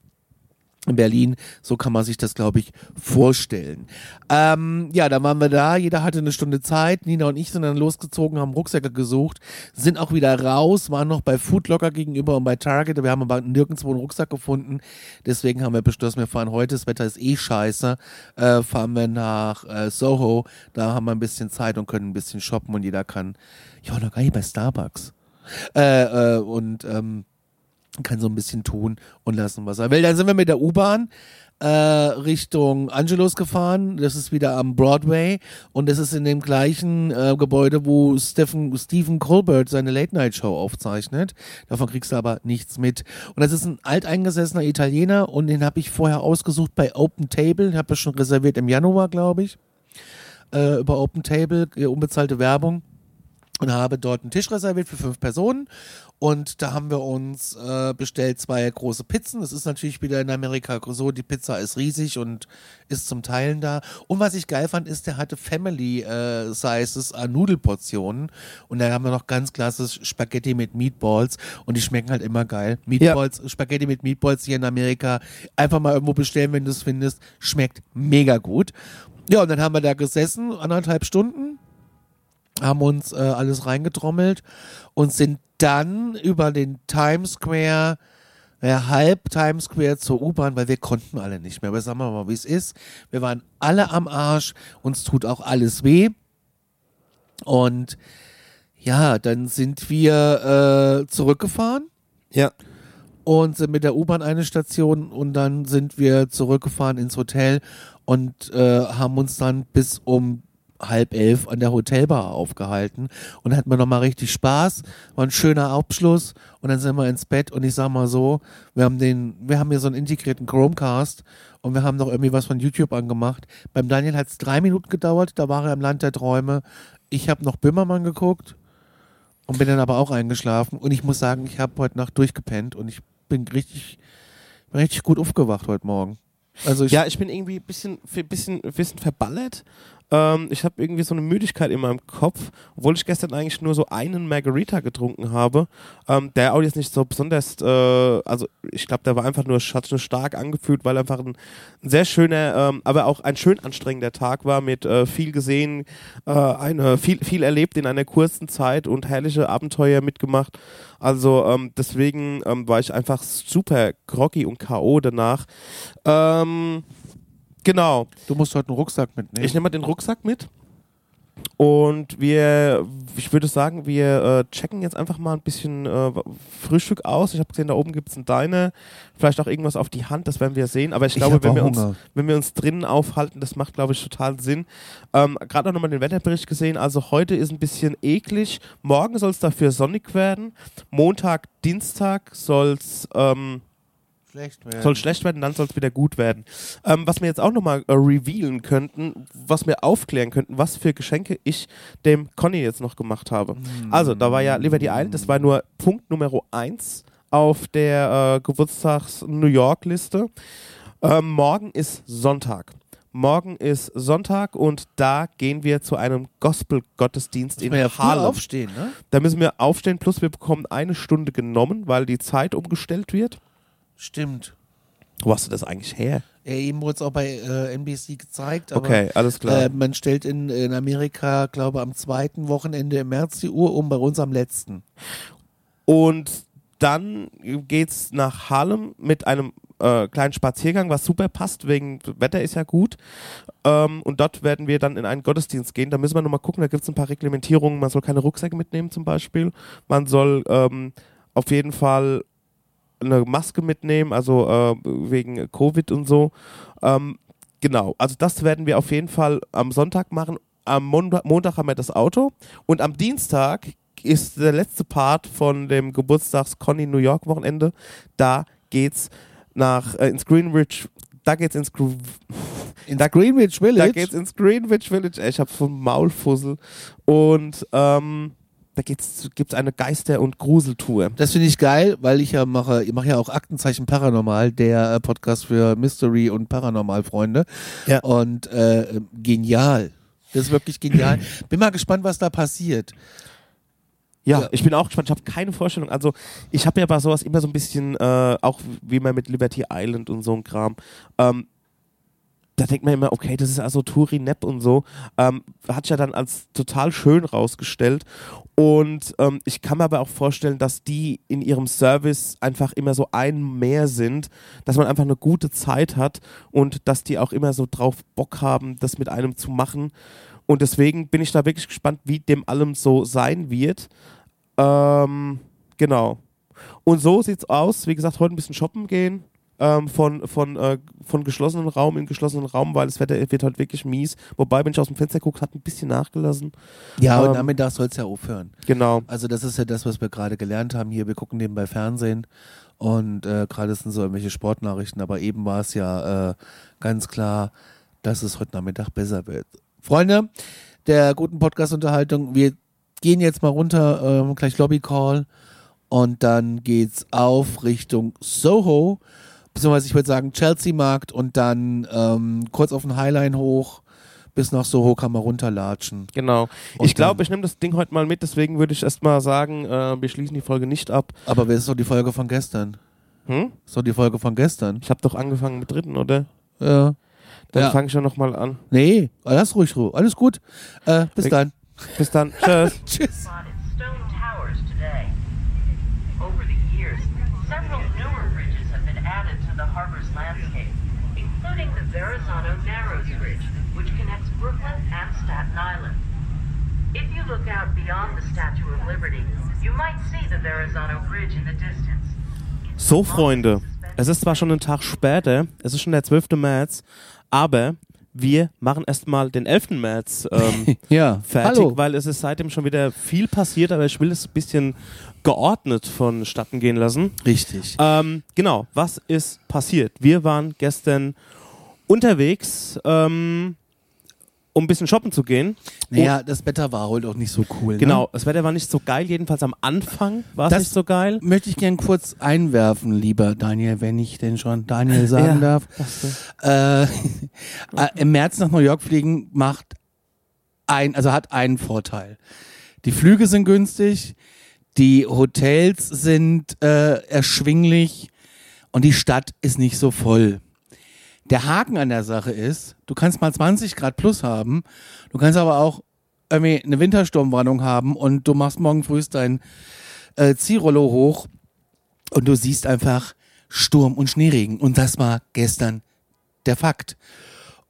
in Berlin. So kann man sich das, glaube ich, vorstellen. Ähm, ja, dann waren wir da. Jeder hatte eine Stunde Zeit. Nina und ich sind dann losgezogen, haben Rucksäcke gesucht, sind auch wieder raus, waren noch bei Foodlocker gegenüber und bei Target. Wir haben aber nirgendwo einen Rucksack gefunden. Deswegen haben wir beschlossen, wir fahren heute. Das Wetter ist eh scheiße. Äh, fahren wir nach äh, Soho. Da haben wir ein bisschen Zeit und können ein bisschen shoppen und jeder kann, ja, noch gar nicht bei Starbucks. Äh, äh, und ähm, kann so ein bisschen tun und lassen, was er will. Dann sind wir mit der U-Bahn äh, Richtung Angelos gefahren. Das ist wieder am Broadway und das ist in dem gleichen äh, Gebäude, wo Stephen, Stephen Colbert seine Late-Night-Show aufzeichnet. Davon kriegst du aber nichts mit. Und das ist ein alteingesessener Italiener und den habe ich vorher ausgesucht bei Open Table. Den habe ich schon reserviert im Januar, glaube ich. Äh, über Open Table, äh, unbezahlte Werbung. und habe dort einen Tisch reserviert für fünf Personen. Und da haben wir uns äh, bestellt zwei große Pizzen. Das ist natürlich wieder in Amerika so, die Pizza ist riesig und ist zum Teilen da. Und was ich geil fand, ist, der hatte Family äh, Sizes an Nudelportionen. Und da haben wir noch ganz klassisch Spaghetti mit Meatballs. Und die schmecken halt immer geil. Meatballs, Spaghetti mit Meatballs hier in Amerika. Einfach mal irgendwo bestellen, wenn du es findest. Schmeckt mega gut. Ja, und dann haben wir da gesessen, anderthalb Stunden haben uns äh, alles reingetrommelt und sind dann über den Times Square, ja, halb Times Square zur U-Bahn, weil wir konnten alle nicht mehr. Aber sagen wir mal, wie es ist. Wir waren alle am Arsch, uns tut auch alles weh. Und ja, dann sind wir äh, zurückgefahren Ja. und sind mit der U-Bahn eine Station und dann sind wir zurückgefahren ins Hotel und äh, haben uns dann bis um halb elf an der Hotelbar aufgehalten und hatten wir nochmal richtig Spaß, war ein schöner Abschluss und dann sind wir ins Bett und ich sag mal so, wir haben den, wir haben hier so einen integrierten Chromecast und wir haben noch irgendwie was von YouTube angemacht. Beim Daniel hat es drei Minuten gedauert, da war er im Land der Träume. Ich habe noch Böhmermann geguckt und bin dann aber auch eingeschlafen und ich muss sagen, ich habe heute Nacht durchgepennt und ich bin richtig, bin richtig gut aufgewacht heute Morgen. Also ich, Ja, ich bin irgendwie ein bisschen, bisschen, bisschen verballert. Ähm, ich habe irgendwie so eine Müdigkeit in meinem Kopf, obwohl ich gestern eigentlich nur so einen Margarita getrunken habe, ähm, der auch jetzt nicht so besonders, äh, also ich glaube, der war einfach nur, hat nur stark angefühlt, weil einfach ein, ein sehr schöner, ähm, aber auch ein schön anstrengender Tag war mit äh, viel gesehen, äh, eine, viel, viel erlebt in einer kurzen Zeit und herrliche Abenteuer mitgemacht. Also ähm, deswegen ähm, war ich einfach super groggy und K.O. danach. Ähm, genau. du musst heute einen Rucksack mitnehmen. Ich nehme mal den Rucksack mit. Und wir, ich würde sagen, wir äh, checken jetzt einfach mal ein bisschen äh, Frühstück aus. Ich habe gesehen, da oben gibt es einen Diner. Vielleicht auch irgendwas auf die Hand, das werden wir sehen. Aber ich Ich glaube, wenn wir, uns, wenn wir uns drinnen aufhalten, das macht, glaube ich, total Sinn. Ähm, Gerade auch nochmal den Wetterbericht gesehen. Also heute ist ein bisschen eklig. Morgen soll es dafür sonnig werden. Montag, Dienstag soll es... Ähm, schlecht werden. soll schlecht werden, dann soll es wieder gut werden. Ähm, was wir jetzt auch nochmal äh, revealen könnten, was wir aufklären könnten, was für Geschenke ich dem Conny jetzt noch gemacht habe. Also, da war ja Liberty Island, das war nur Punkt Nummer 1 auf der äh, Geburtstags-New York-Liste. Ähm, morgen ist Sonntag. Morgen ist Sonntag und da gehen wir zu einem Gospel-Gottesdienst in ja Harlem. aufstehen, ne? Da müssen wir aufstehen, plus wir bekommen eine Stunde genommen, weil die Zeit umgestellt wird. Stimmt. Wo hast du das eigentlich her? Ja, eben wurde es auch bei äh, NBC gezeigt. Aber, Okay, alles klar. Äh, man stellt in, in Amerika, glaube am zweiten Wochenende im März die Uhr um, bei uns am letzten. Und dann geht's nach Harlem mit einem äh, kleinen Spaziergang, was super passt, wegen Wetter ist ja gut. Ähm, und dort werden wir dann in einen Gottesdienst gehen. Da müssen wir nochmal gucken, da gibt's ein paar Reglementierungen. Man soll keine Rucksäcke mitnehmen zum Beispiel. Man soll ähm, auf jeden Fall eine Maske mitnehmen, also äh, wegen Covid und so. Ähm, genau, also das werden wir auf jeden Fall am Sonntag machen. Am Montag, Montag haben wir das Auto und am Dienstag ist der letzte Part von dem Geburtstags Conny New York Wochenende. Da geht's nach äh, ins Greenwich. Da geht's ins Gru In Da- Greenwich Village. da geht's ins Greenwich Village. Ey, Ich hab so einen Maulfussel und ähm, da geht's gibt's eine Geister- und Gruseltour. Das finde ich geil, weil ich ja mache, ich mache ja auch Aktenzeichen Paranormal, der äh, Podcast für Mystery und Paranormal-Freunde. Ja. Und äh, genial. Das ist wirklich genial. Bin mal gespannt, was da passiert. Ja, Ja. ich bin auch gespannt. Ich habe keine Vorstellung. Also ich habe ja bei sowas immer so ein bisschen, äh, auch wie man mit Liberty Island und so ein Kram, ähm, da denkt man immer, okay, das ist also Touri-Nap und so. Ähm, hat ja dann als total schön rausgestellt. Und ähm, ich kann mir aber auch vorstellen, dass die in ihrem Service einfach immer so ein mehr sind, dass man einfach eine gute Zeit hat und dass die auch immer so drauf Bock haben, das mit einem zu machen. Und deswegen bin ich da wirklich gespannt, wie dem allem so sein wird. Ähm, genau. Und so sieht's aus. Wie gesagt, heute ein bisschen shoppen gehen. Ähm, von, von, äh, von geschlossenen Raum in geschlossenen Raum, weil das Wetter wird heute wirklich mies. Wobei, wenn ich aus dem Fenster gucke, hat ein bisschen nachgelassen. Ja, und Ähm, damit soll es ja aufhören. Genau. Also das ist ja das, was wir gerade gelernt haben hier. Wir gucken nebenbei Fernsehen und äh, gerade sind so irgendwelche Sportnachrichten, aber eben war es ja äh, ganz klar, dass es heute Nachmittag besser wird. Freunde der guten Podcast-Unterhaltung, wir gehen jetzt mal runter, ähm, gleich Lobby Call und dann geht's auf Richtung Soho, beziehungsweise ich würde sagen Chelsea Markt und dann ähm, kurz auf den Highline hoch bis nach Soho kann man runterlatschen. Genau. Und ich glaube, ich nehme das Ding heute mal mit, deswegen würde ich erstmal sagen, äh, wir schließen die Folge nicht ab. Aber wer ist doch die Folge von gestern? Hm? Ist doch die Folge von gestern. Ich habe doch angefangen mit dritten, oder? Ja. Dann Ja. fange ich ja nochmal an. Nee, lass ruhig Ruhe. Alles gut. Äh, bis Ich- dann. Bis dann. Tschüss. Tschüss. Verrazano Narrows Bridge, which connects Brooklyn and Staten Island. If you look out beyond the Statue of Liberty, you might see the Verrazano Bridge in the distance. So, Freunde, es ist zwar schon ein Tag später, es ist schon der 12. März, aber wir machen erstmal den 11. März ähm, Ja. fertig, Hallo. weil es ist seitdem schon wieder viel passiert, aber ich will es ein bisschen geordnet vonstatten gehen lassen. Richtig. Ähm, genau, was ist passiert? Wir waren gestern unterwegs, ähm, um ein bisschen shoppen zu gehen. Naja, das Wetter war heute auch nicht so cool. Genau, Ne? das Wetter war nicht so geil, jedenfalls am Anfang war es nicht so geil. Möchte ich gern kurz einwerfen, lieber Daniel, wenn ich denn schon Daniel sagen Ja. darf. Äh, äh, Im März nach New York fliegen macht ein, also hat einen Vorteil. Die Flüge sind günstig, die Hotels sind äh, erschwinglich und die Stadt ist nicht so voll. Der Haken an der Sache ist, du kannst mal 20 Grad plus haben, du kannst aber auch irgendwie eine Wintersturmwarnung haben und du machst morgen früh dein äh, Zielrollo hoch und du siehst einfach Sturm und Schneeregen. Und das war gestern der Fakt.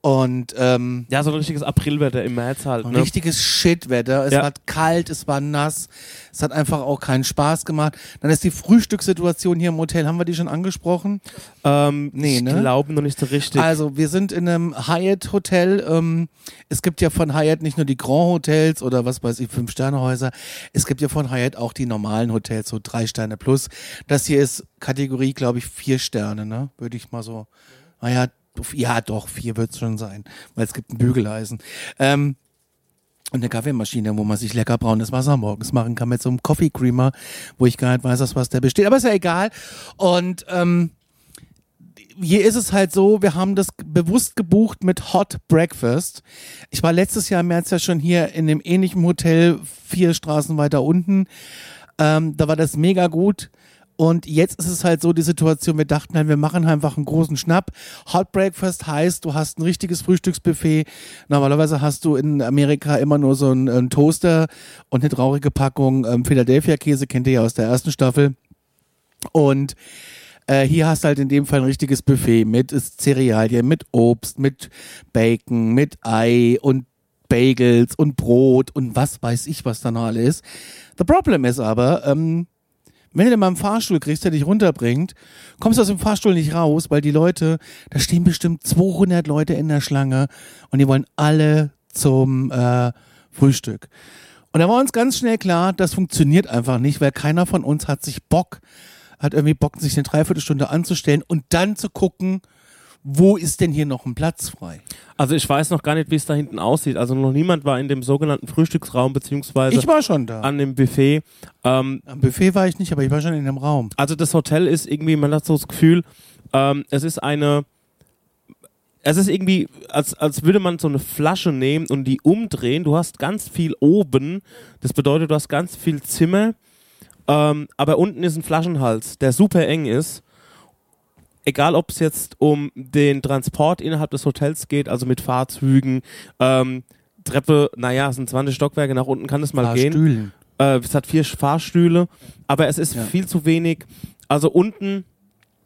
Und ähm, Ja, so ein richtiges Aprilwetter im März halt. Ne? richtiges Shitwetter. Es Ja. war kalt, es war nass. Es hat einfach auch keinen Spaß gemacht. Dann ist die Frühstückssituation hier im Hotel. Haben wir die schon angesprochen? Ähm, Nee, ich ne? glaube noch nicht so richtig. Also, wir sind in einem Hyatt-Hotel. Ähm, es gibt ja von Hyatt nicht nur die Grand Hotels oder was weiß ich, Fünf-Sterne-Häuser. Es gibt ja von Hyatt auch die normalen Hotels, so drei Sterne plus. Das hier ist Kategorie, glaube ich, vier Sterne, ne? Würde ich mal so. Naja, ja, doch, vier wird es schon sein, weil es gibt ein Bügeleisen. Ähm, und eine Kaffeemaschine, wo man sich lecker braunes Wasser morgens machen kann mit so einem Coffee Creamer, wo ich gar nicht weiß, was der besteht. Aber ist ja egal. Und ähm, hier ist es halt so, wir haben das bewusst gebucht mit Hot Breakfast. Ich war letztes Jahr im März ja schon hier in dem ähnlichen Hotel, vier Straßen weiter unten. Ähm, da war das mega gut. Und jetzt ist es halt so die Situation, wir dachten halt, wir machen einfach einen großen Schnapp. Hot Breakfast heißt, du hast ein richtiges Frühstücksbuffet. Normalerweise hast du in Amerika immer nur so einen, einen Toaster und eine traurige Packung ähm, Philadelphia-Käse, kennt ihr ja aus der ersten Staffel. Und äh, hier hast du halt in dem Fall ein richtiges Buffet mit Cerealien, mit Obst, mit Bacon, mit Ei und Bagels und Brot und was weiß ich, was da noch alles ist. The problem ist aber, ähm, wenn du den mal im Fahrstuhl kriegst, der dich runterbringt, kommst du aus dem Fahrstuhl nicht raus, weil die Leute, da stehen bestimmt 200 Leute in der Schlange und die wollen alle zum äh, Frühstück. Und da war uns ganz schnell klar, das funktioniert einfach nicht, weil keiner von uns hat sich Bock, hat irgendwie Bock, sich eine Dreiviertelstunde anzustellen und dann zu gucken, wo ist denn hier noch ein Platz frei? Also ich weiß noch gar nicht, wie es da hinten aussieht. Also noch niemand war in dem sogenannten Frühstücksraum beziehungsweise Ich war schon da. an dem Buffet. Ähm, Am Buffet war ich nicht, aber ich war schon in dem Raum. also das Hotel ist irgendwie, man hat so das Gefühl, ähm, es ist eine, es ist irgendwie, als, als würde man so eine Flasche nehmen und die umdrehen. Du hast ganz viel oben, das bedeutet, du hast ganz viel Zimmer, ähm, aber unten ist ein Flaschenhals, der super eng ist. Egal, ob es jetzt um den Transport innerhalb des Hotels geht, also mit Fahrzeugen, ähm, Treppe, naja, es sind 20 Stockwerke, nach unten kann es mal gehen. Stühlen. Äh, es hat vier Fahrstühle, aber es ist Ja. viel zu wenig. Also unten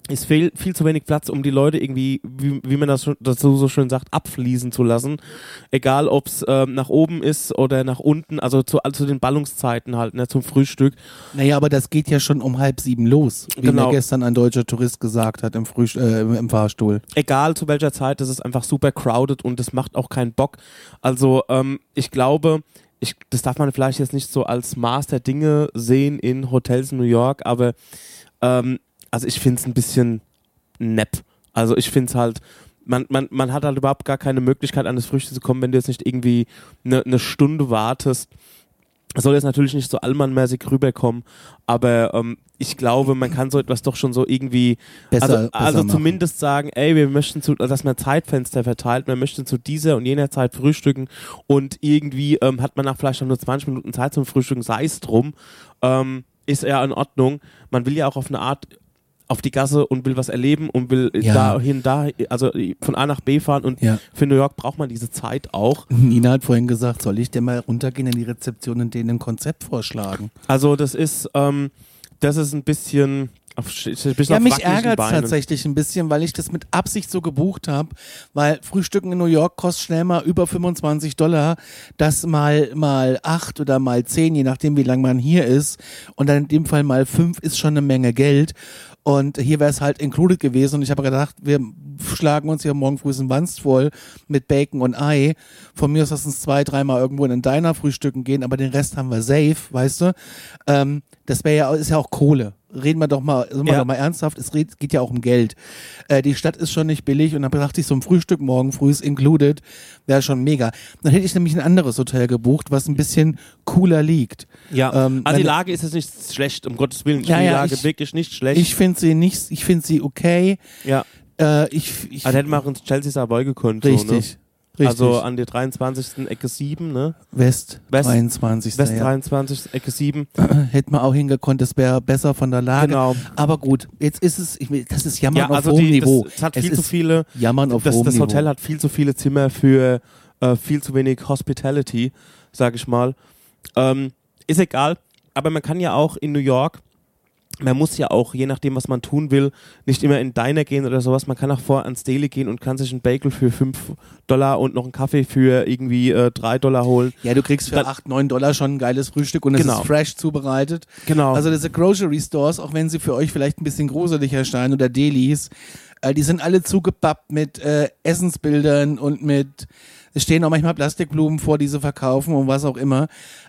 ist viel, viel zu wenig Platz, um die Leute irgendwie, wie, wie man das dazu so schön sagt, abfließen zu lassen. Egal, ob es ähm, nach oben ist oder nach unten, also zu, also zu den Ballungszeiten halt, ne, zum Frühstück. Naja, aber das geht ja schon um halb sieben los, wie Genau. mir gestern ein deutscher Tourist gesagt hat im, Frühst äh, im- im Fahrstuhl. Egal zu welcher Zeit, das ist einfach super crowded und das macht auch keinen Bock. Also ähm, ich glaube, ich, das darf man vielleicht jetzt nicht so als Maß der Dinge sehen in Hotels in New York, aber ähm, also ich finde es ein bisschen nepp. Also ich finde es halt, man, man, man hat halt überhaupt gar keine Möglichkeit, an das Frühstück zu kommen, wenn du jetzt nicht irgendwie eine ne Stunde wartest. soll jetzt natürlich nicht so allmannmäßig rüberkommen, aber ähm, ich glaube, man kann so etwas doch schon so irgendwie, Besser- also, besser also machen. zumindest sagen, ey, wir möchten zu, dass man Zeitfenster verteilt, wir möchten zu dieser und jener Zeit frühstücken und irgendwie ähm, hat man nach vielleicht nur 20 Minuten Zeit zum Frühstücken, sei es drum, ähm, ist ja in Ordnung. Man will ja auch auf eine Art auf die Gasse und will was erleben und will Ja. dahin, da, also von A nach B fahren und Ja. für New York braucht man diese Zeit auch. Nina hat vorhin gesagt, soll ich denn mal runtergehen in die Rezeption und denen ein Konzept vorschlagen? Also das ist, ähm, das ist ein bisschen auf, ein bisschen Ja, mich ärgert Beinen. tatsächlich ein bisschen, weil ich das mit Absicht so gebucht habe, weil Frühstücken in New York kostet schnell mal über 25 Dollar, das mal mal acht oder mal zehn, je nachdem wie lange man hier ist und dann in dem Fall mal fünf ist schon eine Menge Geld und hier wäre es halt included gewesen und ich habe gedacht, wir schlagen uns hier morgen früh ein Wanst voll mit Bacon und Ei. Von mir aus lass uns zwei, dreimal irgendwo in einen Diner frühstücken gehen, aber den Rest haben wir safe, weißt du? Ähm, das wäre ja, ist ja auch Kohle. Reden wir doch mal, sind wir Ja. doch mal ernsthaft, es geht ja auch um Geld. Äh, die Stadt ist schon nicht billig und dann dachte ich, so ein Frühstück morgen früh ist included, wäre schon mega. Dann hätte ich nämlich ein anderes Hotel gebucht, was ein bisschen cooler liegt. Ja, Ähm, also die Lage ist jetzt nicht schlecht, um Gottes Willen. Ja, die ja, Lage ich- wirklich nicht schlecht. Ich finde sie nicht, ich finde sie okay. ja, Äh, ich, ich, also hätten wir auch ins Chelsea Savoy gekonnt. So, richtig, ne? Richtig. Also an der 23. Ecke 7, ne? West, West- 23. West ja. 23. Ecke 7. Hätte man auch hingekonnt, das wäre besser von der Lage. Genau. Aber gut, jetzt ist es, ich, das ist Jammern Ja, auf also hohem die, Niveau. das, es hat es viel zu viele. Jammern auf Das, hohem das Niveau. Hotel hat viel zu viele Zimmer für äh, viel zu wenig Hospitality, sag ich mal. Ähm, ist egal, aber man kann ja auch in New York, man muss ja auch, je nachdem, was man tun will, nicht immer in Diner gehen oder sowas. Man kann auch vor ans Daily gehen und kann sich einen Bagel für 5 Dollar und noch einen Kaffee für irgendwie äh, 3 Dollar holen. Ja, du kriegst für Dann- 8, 9 Dollar schon ein geiles Frühstück und es Genau. ist fresh zubereitet. Genau. Also diese Grocery Stores, auch wenn sie für euch vielleicht ein bisschen gruselig erscheinen oder Delis, äh, die sind alle zugepappt mit äh, Essensbildern und mit, es stehen auch manchmal Plastikblumen vor, die sie verkaufen und was auch immer.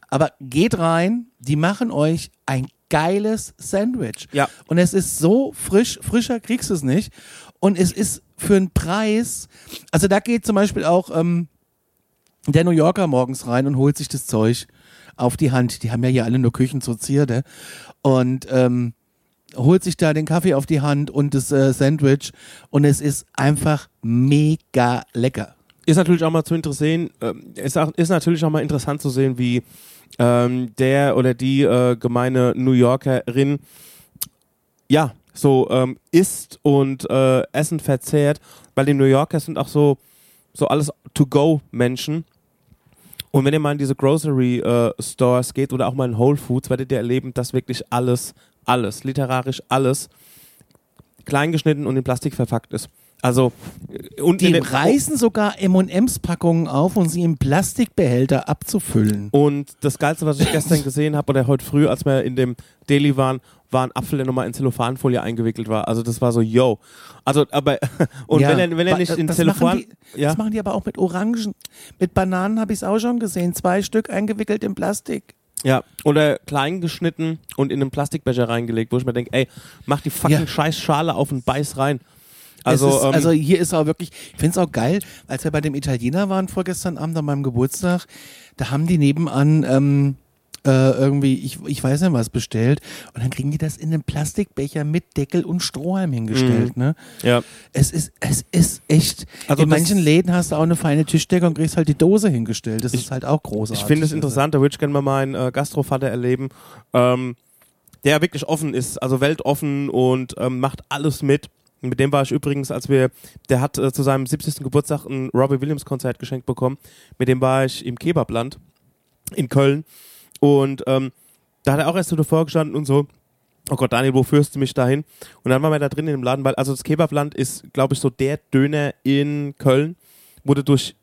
Aber geht rein, die machen euch ein geiles Sandwich. Ja. Und es ist so frisch, frischer kriegst du es nicht. Und es ist für einen Preis, also da geht zum Beispiel auch ähm, der New Yorker morgens rein und holt sich das Zeug auf die Hand. Die haben ja hier alle nur Küchen zur Zierde. Und ähm, holt sich da den Kaffee auf die Hand und das äh, Sandwich. Und es ist einfach mega lecker. Ist natürlich auch mal zu interessieren, ähm, ist, auch, ist natürlich auch mal interessant zu sehen, wie ähm, der oder die äh, gemeine New Yorkerin ja so ähm, isst und äh, Essen verzehrt, weil die New Yorker sind auch so so alles To-Go-Menschen. Und wenn ihr mal in diese Grocery äh, Stores geht oder auch mal in Whole Foods, werdet ihr erleben, dass wirklich alles, alles, literarisch alles kleingeschnitten und in Plastik verpackt ist. Also und Die reißen sogar M&M's-Packungen auf, um sie im Plastikbehälter abzufüllen. Und das Geilste, was ich gestern gesehen habe oder heute früh, als wir in dem Daily waren, war ein Apfel, der nochmal in Zellophanfolie eingewickelt war. Also das war so, yo. Also, aber, und Ja, wenn er, wenn er nicht in das Zellophan... Machen die, ja, Das machen die aber auch mit Orangen. Mit Bananen habe ich es auch schon gesehen. Zwei Stück eingewickelt in Plastik. ja, oder klein geschnitten und in einen Plastikbecher reingelegt, wo ich mir denke, ey, mach die fucking Ja. scheiß Schale auf und beiß rein. Also, es ist, ähm, also hier ist auch wirklich, ich finde es auch geil, als wir bei dem Italiener waren vorgestern Abend an meinem Geburtstag, da haben die nebenan ähm, äh, irgendwie, ich, ich weiß nicht was bestellt und dann kriegen die das in einen Plastikbecher mit Deckel und Strohhalm hingestellt. Ne? ja. Es ist, es ist echt, Also in manchen Läden hast du auch eine feine Tischdecke und kriegst halt die Dose hingestellt. Das ist halt auch großartig. Ich finde es Also, interessant, da würde ich gerne mal meinen äh, Gastrovater erleben, ähm, der wirklich offen ist, also weltoffen und ähm, macht alles mit. Mit dem war ich übrigens, als wir, der hat äh, zu seinem 70. Geburtstag ein Robbie Williams Konzert geschenkt bekommen. Mit dem war ich im Kebabland in Köln. Und ähm, da hat er auch erst so davor gestanden und so, oh Gott, Daniel, wo führst du mich dahin? Und dann waren wir da drin in dem Laden, weil, also das Kebabland ist, glaube ich, so der Döner in Köln, wurde durch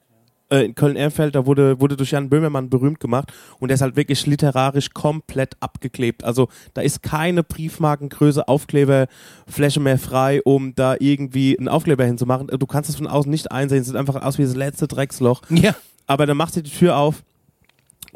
in Köln-Erfeld, da wurde, wurde durch Jan Böhmermann berühmt gemacht und der ist halt wirklich literarisch komplett abgeklebt. Also da ist keine Briefmarkengröße, Aufkleberfläche mehr frei, um da irgendwie einen Aufkleber hinzumachen. Du kannst es von außen nicht einsehen, es sieht einfach aus wie das letzte Drecksloch. Ja. Aber dann machst du die Tür auf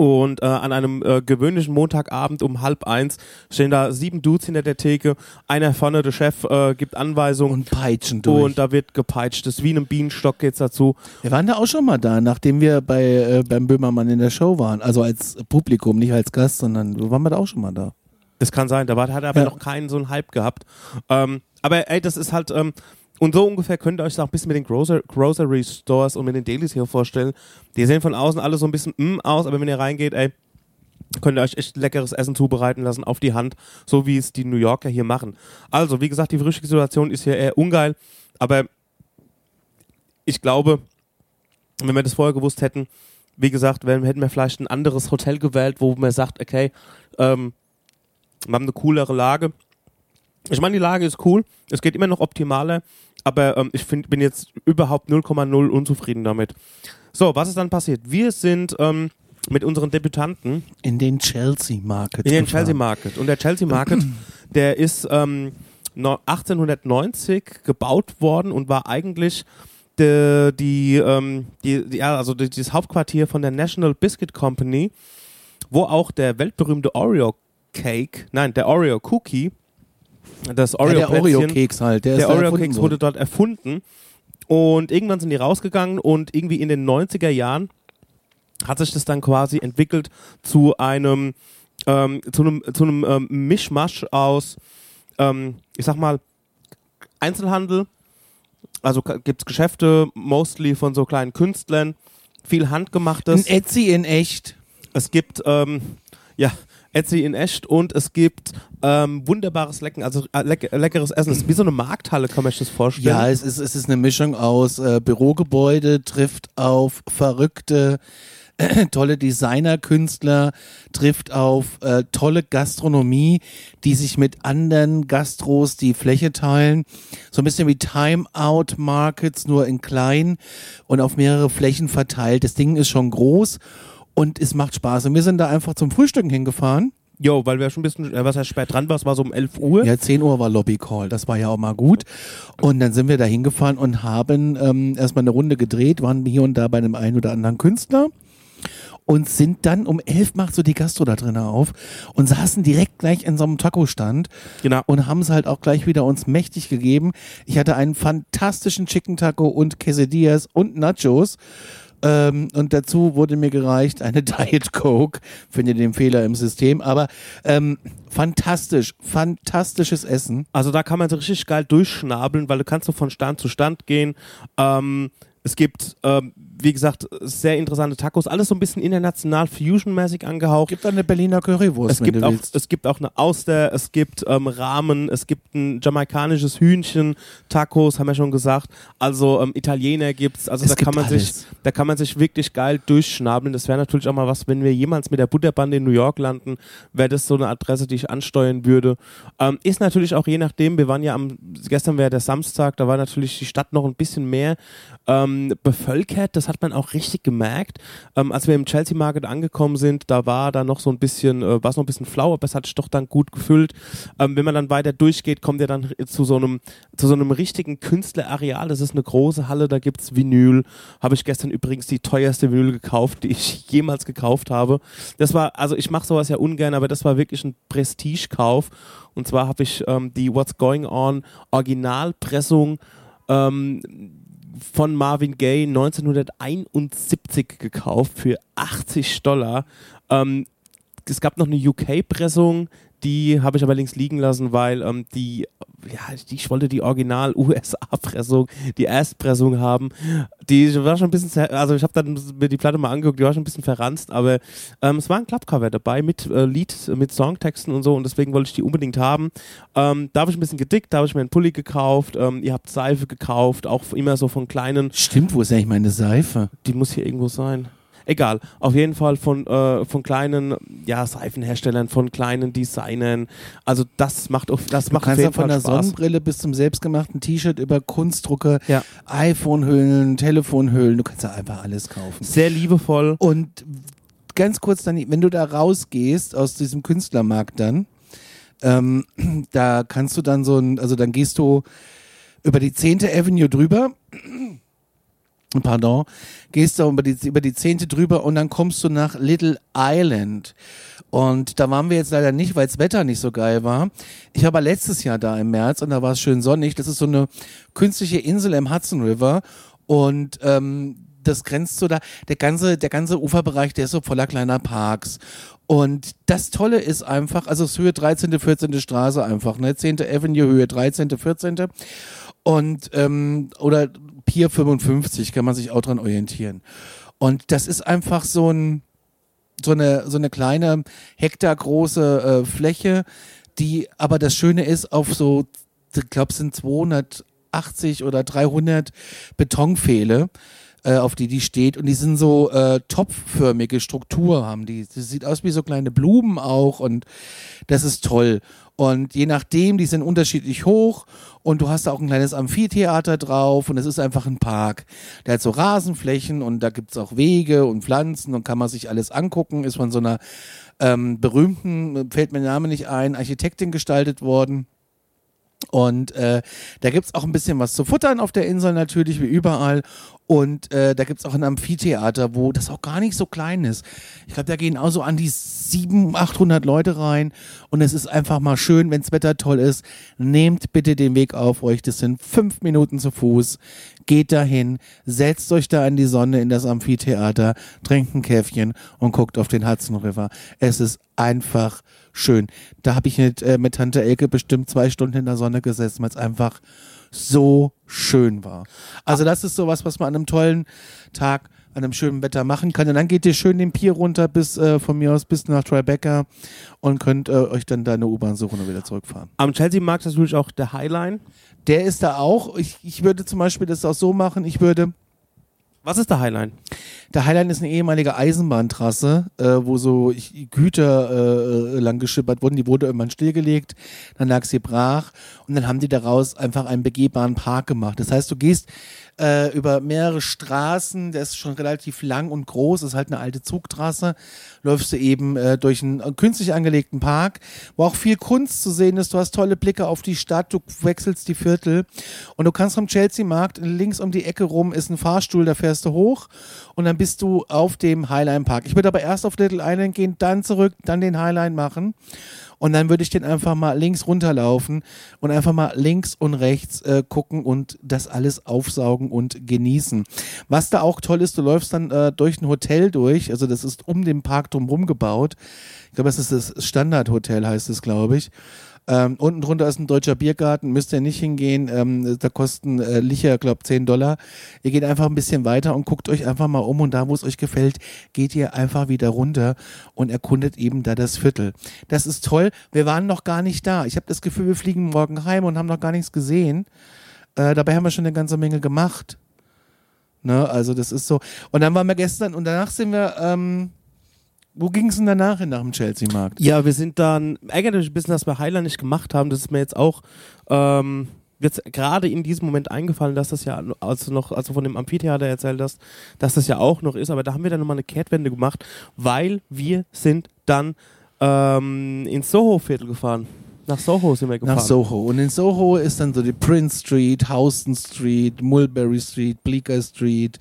Und äh, an einem äh, gewöhnlichen Montagabend um halb eins stehen da sieben Dudes hinter der Theke. Einer vorne, der Chef, äh, gibt Anweisungen. Und peitschen durch. Und da wird gepeitscht. Das ist wie in einem Bienenstock geht's dazu. Wir waren da auch schon mal da, nachdem wir bei äh, beim Böhmermann in der Show waren. Also als Publikum, nicht als Gast, sondern waren wir da auch schon mal da. Das kann sein. Da war, hat er aber Ja. noch keinen so einen Hype gehabt. Ähm, aber ey, das ist halt, ähm, und so ungefähr könnt ihr euch das auch ein bisschen mit den Grocer Grocery Stores und mit den Delis hier vorstellen. Die sehen von außen alle so ein bisschen mm aus, aber wenn ihr reingeht, ey, könnt ihr euch echt leckeres Essen zubereiten lassen auf die Hand, so wie es die New Yorker hier machen. Also, wie gesagt, die Frühstückssituation ist hier eher ungeil, aber ich glaube, wenn wir das vorher gewusst hätten, wie gesagt, wenn, hätten wir vielleicht ein anderes Hotel gewählt, wo man sagt, okay, ähm, wir haben eine coolere Lage. Ich meine, die Lage ist cool. Es geht immer noch optimaler, aber ähm, ich find, bin jetzt überhaupt 0,0 unzufrieden damit. So, was ist dann passiert? Wir sind ähm, mit unseren Debütanten In den Chelsea Market. in den gefahren. Chelsea Market. Und der Chelsea Market, der ist ähm, no- 1890 gebaut worden und war eigentlich die, ähm, die, die, also die, das Hauptquartier von der National Biscuit Company, wo auch der weltberühmte Oreo Cake, nein, der Oreo Cookie, das Ja, Oreo der Plätzchen, Oreo-Keks halt. Der, der ist da Oreo erfunden Keks worden. wurde dort erfunden und irgendwann sind die rausgegangen und irgendwie in den 90er Jahren hat sich das dann quasi entwickelt zu einem ähm, zu einem zu einem ähm, Mischmasch aus ähm, ich sag mal Einzelhandel also gibt es Geschäfte mostly von so kleinen Künstlern viel Ein handgemachtes Etsy in echt. es gibt ähm, ja Etsy in echt und es gibt ähm, wunderbares Lecken, also äh, leck leckeres Essen. Es ist wie so eine Markthalle, kann man sich das vorstellen. Ja, es ist, es ist eine Mischung aus äh, Bürogebäude, trifft auf verrückte, tolle Designerkünstler, trifft auf äh, tolle Gastronomie, die sich mit anderen Gastros die Fläche teilen. So ein bisschen wie Time-Out-Markets, nur in klein und auf mehrere Flächen verteilt. Das Ding ist schon groß und es macht Spaß. Und wir sind da einfach zum Frühstücken hingefahren. Jo, weil wir schon ein bisschen, äh, was heißt spät dran war, es war so um 11 Uhr. Ja, 10 Uhr war Lobby Call, das war ja auch mal gut. Und dann sind wir da hingefahren und haben ähm, erstmal eine Runde gedreht, waren hier und da bei einem einen oder anderen Künstler und sind dann um 11 macht so die Gastro da drinnen auf und saßen direkt gleich in so einem Taco-Stand Genau. und haben es halt auch gleich wieder uns mächtig gegeben. Ich hatte einen fantastischen Chicken Taco und Quesadillas und Nachos. Ähm, und dazu wurde mir gereicht eine Diet Coke. Finde den Fehler im System, aber ähm, fantastisch, fantastisches Essen. Also da kann man so richtig geil durchschnabeln, weil du kannst so von Stand zu Stand gehen. Ähm, es gibt, ähm, wie gesagt, sehr interessante Tacos, alles so ein bisschen international Fusion-mäßig angehaucht. Gibt eine Berliner Currywurst, Es wenn gibt, du auch, willst. es gibt auch eine Auster, es gibt ähm, Ramen, es gibt ein jamaikanisches Hühnchen, Tacos, haben wir schon gesagt. Also ähm, Italiener gibt's. Also Es da kann gibt man sich, alles. da kann man sich wirklich geil durchschnabeln. Das wäre natürlich auch mal was, wenn wir jemals mit der Butterbande in New York landen, wäre das so eine Adresse, die ich ansteuern würde. Ähm, ist natürlich auch je nachdem, wir waren ja am, gestern wäre der Samstag, da war natürlich die Stadt noch ein bisschen mehr ähm, bevölkert, das hat man auch richtig gemerkt. Ähm, als wir im Chelsea Market angekommen sind, da war da noch so ein bisschen, äh, war es noch ein bisschen flau, aber es hat sich doch dann gut gefüllt. Ähm, wenn man dann weiter durchgeht, kommt ihr dann zu so einem, zu so einem richtigen Künstlerareal. Das ist eine große Halle, da gibt's Vinyl. Habe ich gestern übrigens die teuerste Vinyl gekauft, die ich jemals gekauft habe. Das war, also ich mache sowas ja ungern, aber das war wirklich ein Prestigekauf. Und zwar habe ich ähm, die What's Going On Originalpressung ähm, von Marvin Gaye 1971 gekauft für 80 Dollar. Ähm, es gab noch eine UK-Pressung, die habe ich aber links liegen lassen, weil ähm, die, ja, ich wollte die Original-USA-Pressung, die Erstpressung haben. Die war schon ein bisschen, also ich habe dann mir die Platte mal angeguckt, die war schon ein bisschen verranzt, aber ähm, es war ein Klappcover dabei mit äh, Lied, mit Songtexten und so und deswegen wollte ich die unbedingt haben. Ähm, da habe ich ein bisschen gedickt, da habe ich mir einen Pulli gekauft, ähm, ihr habt Seife gekauft, auch immer so von kleinen Stimmt, wo ist eigentlich meine Seife? die muss hier irgendwo sein. Egal, auf jeden Fall von, äh, von kleinen ja, Seifenherstellern, von kleinen Designern. Also das macht auf, das Du macht auf kannst ja jeden von Fall der Spaß. Sonnenbrille bis zum selbstgemachten T-Shirt über Kunstdrucke, Ja. iPhone-Hüllen, Telefonhüllen, du kannst ja einfach alles kaufen. Sehr liebevoll. Und ganz kurz dann, wenn du da rausgehst aus diesem Künstlermarkt dann, ähm, da kannst du dann so ein, also dann gehst du über die 10. Avenue drüber pardon, gehst du über die, über die Zehnte drüber und dann kommst du nach Little Island. Und da waren wir jetzt leider nicht, weil das Wetter nicht so geil war. Ich war aber letztes Jahr da im März und da war es schön sonnig. Das ist so eine künstliche Insel im Hudson River und ähm, das grenzt so da, der ganze, der ganze Uferbereich, der ist so voller kleiner Parks. Und das Tolle ist einfach, also es ist Höhe 13., 14. Straße einfach, ne? 10. Avenue, Höhe 13., 14. Und, ähm, oder Pier 55 kann man sich auch dran orientieren. Und das ist einfach so ein, so eine, so eine kleine hektargroße äh, Fläche, die aber das Schöne ist, auf so, ich glaube, es sind 280 oder 300 Betonpfähle, äh, auf die die steht und die sind so äh, topfförmige Struktur haben die. Das sieht aus wie so kleine Blumen auch und das ist toll. Und je nachdem, die sind unterschiedlich hoch und du hast da auch ein kleines Amphitheater drauf und es ist einfach ein Park. Der hat so Rasenflächen und da gibt's auch Wege und Pflanzen und kann man sich alles angucken. Ist von so einer ähm, berühmten, fällt mir der Name nicht ein, Architektin gestaltet worden. Und äh, da gibt's auch ein bisschen was zu futtern auf der Insel natürlich, wie überall. Und äh, da gibt's auch ein Amphitheater, wo das auch gar nicht so klein ist. Ich glaube, da gehen auch so an die 700, 800 Leute rein. Und es ist einfach mal schön, wenns Wetter toll ist. Nehmt bitte den Weg auf euch. Das sind fünf Minuten zu Fuß. Geht dahin, setzt euch da in die Sonne in das Amphitheater, trinkt ein Käffchen und guckt auf den Hudson River. Es ist einfach schön. Da habe ich mit, äh, mit Tante Elke bestimmt zwei Stunden in der Sonne gesessen, weil es einfach so schön war. Also das ist sowas, was man an einem tollen Tag, an einem schönen Wetter machen kann. Und dann geht ihr schön den Pier runter bis äh, von mir aus bis nach Tribeca und könnt äh, euch dann da eine U-Bahn suchen und wieder zurückfahren. Am Chelsea-Markt ist natürlich auch der Highline. Der ist da auch. Ich, ich würde zum Beispiel das auch so machen. Ich würde Was ist der Highline? Der Highline ist eine ehemalige Eisenbahntrasse, äh, wo so Güter äh, lang geschippert wurden. Die wurde irgendwann stillgelegt, dann lag sie brach und dann haben die daraus einfach einen begehbaren Park gemacht. Das heißt, du gehst äh, über mehrere Straßen, der ist schon relativ lang und groß, ist halt eine alte Zugtrasse, läufst du eben äh, durch einen äh, künstlich angelegten Park, wo auch viel Kunst zu sehen ist. Du hast tolle Blicke auf die Stadt, du wechselst die Viertel und du kannst vom Chelsea-Markt links um die Ecke rum ist ein Fahrstuhl, da fährst du hoch und dann bist du auf dem Highline Park. Ich würde aber erst auf Little Island gehen, dann zurück, dann den Highline machen. Und dann würde ich den einfach mal links runterlaufen und einfach mal links und rechts äh, gucken und das alles aufsaugen und genießen. Was da auch toll ist, du läufst dann äh, durch ein Hotel durch, also das ist um den Park drumherum gebaut. Ich glaube, das ist das Standardhotel, heißt es, glaube ich. Ähm, unten drunter ist ein deutscher Biergarten, müsst ihr nicht hingehen. Ähm, da kosten äh, Licher, glaube 10 Dollar. Ihr geht einfach ein bisschen weiter und guckt euch einfach mal um und da, wo es euch gefällt, geht ihr einfach wieder runter und erkundet eben da das Viertel. Das ist toll. Wir waren noch gar nicht da. Ich habe das Gefühl, wir fliegen morgen heim und haben noch gar nichts gesehen. Äh, dabei haben wir schon eine ganze Menge gemacht. Ne, also das ist so. Und dann waren wir gestern und danach sind wir, ähm, wo ging es denn danach hin nach dem Chelsea-Markt? Ja, wir sind dann eigentlich ein bisschen, dass wir Highline nicht gemacht haben. Das ist mir jetzt auch ähm, jetzt gerade in diesem Moment eingefallen, dass das ja, als du noch, als du von dem Amphitheater erzählt hast, dass das ja auch noch ist. Aber da haben wir dann nochmal eine Kehrtwende gemacht, weil wir sind dann ähm, ins Soho-Viertel gefahren. Nach Soho sind wir gefahren. Nach Soho. Und in Soho ist dann so die Prince Street, Houston Street, Mulberry Street, Bleecker Street,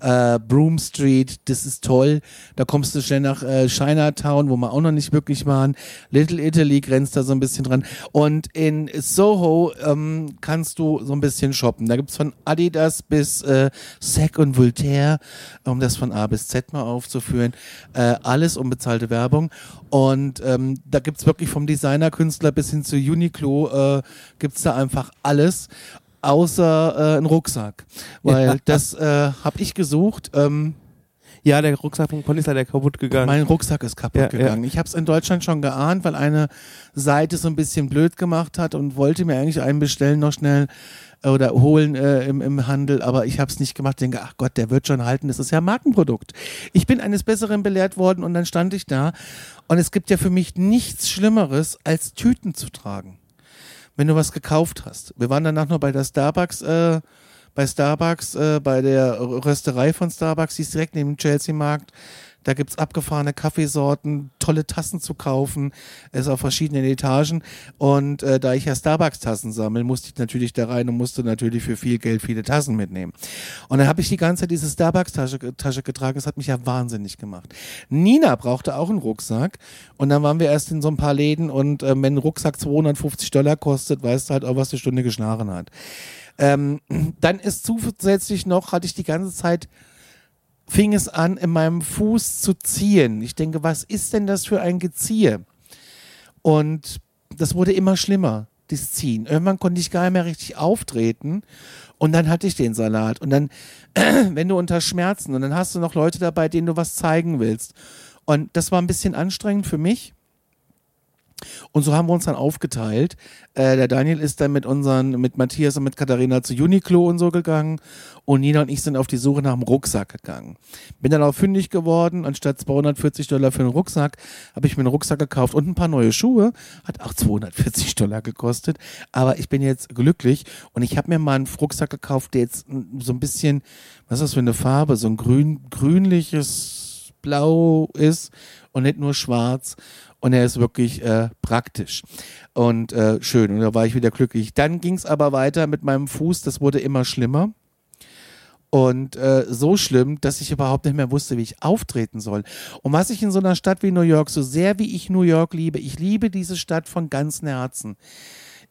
äh, Broome Street. Das ist toll. Da kommst du schnell nach äh, Chinatown, wo wir auch noch nicht wirklich waren. Little Italy grenzt da so ein bisschen dran. Und in Soho ähm, kannst du so ein bisschen shoppen. Da gibt's von Adidas bis äh, Sack und Voltaire, um das von A bis Z mal aufzuführen. Äh, alles unbezahlte Werbung. Und ähm, da gibt's wirklich vom Designerkünstler bis hin zu Uniqlo äh, gibt's da einfach alles außer äh, einen Rucksack, weil Ja. das äh, habe ich gesucht. Ähm, Ja, der Rucksack von Conny ist leider kaputt gegangen. mein Rucksack ist kaputt Ja, gegangen. Ich habe es in Deutschland schon geahnt, weil eine Seite so ein bisschen blöd gemacht hat und wollte mir eigentlich einen bestellen noch schnell äh, oder holen äh, im, im Handel, aber ich habe es nicht gemacht. Denke, ach Gott, der wird schon halten. Das ist ja ein Markenprodukt. Ich bin eines Besseren belehrt worden und dann stand ich da und es gibt ja für mich nichts Schlimmeres als Tüten zu tragen, wenn du was gekauft hast. Wir waren danach noch bei der Starbucks. Äh, bei Starbucks, äh, bei der Rösterei von Starbucks, die ist direkt neben dem Chelsea-Markt. Da gibt es abgefahrene Kaffeesorten, tolle Tassen zu kaufen. Es ist auf verschiedenen Etagen. Und äh, da ich ja Starbucks-Tassen sammle, musste ich natürlich da rein und musste natürlich für viel Geld viele Tassen mitnehmen. Und dann habe ich die ganze Zeit diese Starbucks-Tasche Tasche getragen. Das hat mich ja wahnsinnig gemacht. Nina brauchte auch einen Rucksack. Und dann waren wir erst in so ein paar Läden. Und äh, wenn ein Rucksack 250 Dollar kostet, weißt du halt auch, was die Stunde geschlagen hat. Ähm, dann ist zusätzlich noch, hatte ich die ganze Zeit fing es an, in meinem Fuß zu ziehen. Ich denke, was ist denn das für ein Geziehe? Und das wurde immer schlimmer, das Ziehen. Irgendwann konnte ich gar nicht mehr richtig auftreten und dann hatte ich den Salat. Und dann, wenn du unter Schmerzen und dann hast du noch Leute dabei, denen du was zeigen willst. Und das war ein bisschen anstrengend für mich. Und so haben wir uns dann aufgeteilt. Äh, der Daniel ist dann mit unseren, mit Matthias und mit Katharina zu Uniqlo und so gegangen. Und Nina und ich sind auf die Suche nach einem Rucksack gegangen. Bin dann auch fündig geworden. Anstatt 240 Dollar für einen Rucksack habe ich mir einen Rucksack gekauft und ein paar neue Schuhe. Hat auch 240 Dollar gekostet. Aber ich bin jetzt glücklich und ich habe mir mal einen Rucksack gekauft, der jetzt so ein bisschen, was ist das für eine Farbe? So ein grün, grünliches Blau ist und nicht nur schwarz und er ist wirklich äh, praktisch und äh, schön. Und da war ich wieder glücklich. Dann ging es aber weiter mit meinem Fuß, das wurde immer schlimmer. Und äh, so schlimm, dass ich überhaupt nicht mehr wusste, wie ich auftreten soll. Und was ich in so einer Stadt wie New York, so sehr wie ich New York liebe, ich liebe diese Stadt von ganzem Herzen.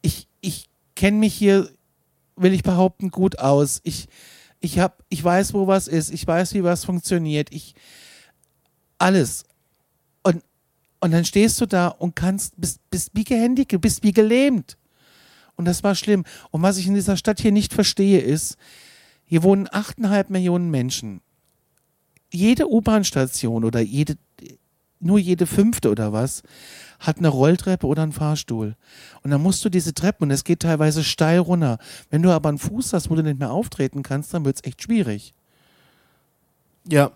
Ich, ich kenne mich hier, will ich behaupten, gut aus. Ich, ich, hab, ich weiß, wo was ist. Ich weiß, wie was funktioniert. Ich, alles. Und dann stehst du da und kannst, bist, bist wie gehandicapt, bist wie gelähmt. Und das war schlimm. Und was ich in dieser Stadt hier nicht verstehe, ist, hier wohnen 8,5 Millionen Menschen. Jede U-Bahn-Station oder jede, nur jede fünfte oder was, hat eine Rolltreppe oder einen Fahrstuhl. Und dann musst du diese Treppen, und es geht teilweise steil runter. Wenn du aber einen Fuß hast, wo du nicht mehr auftreten kannst, dann wird es echt schwierig. Ja.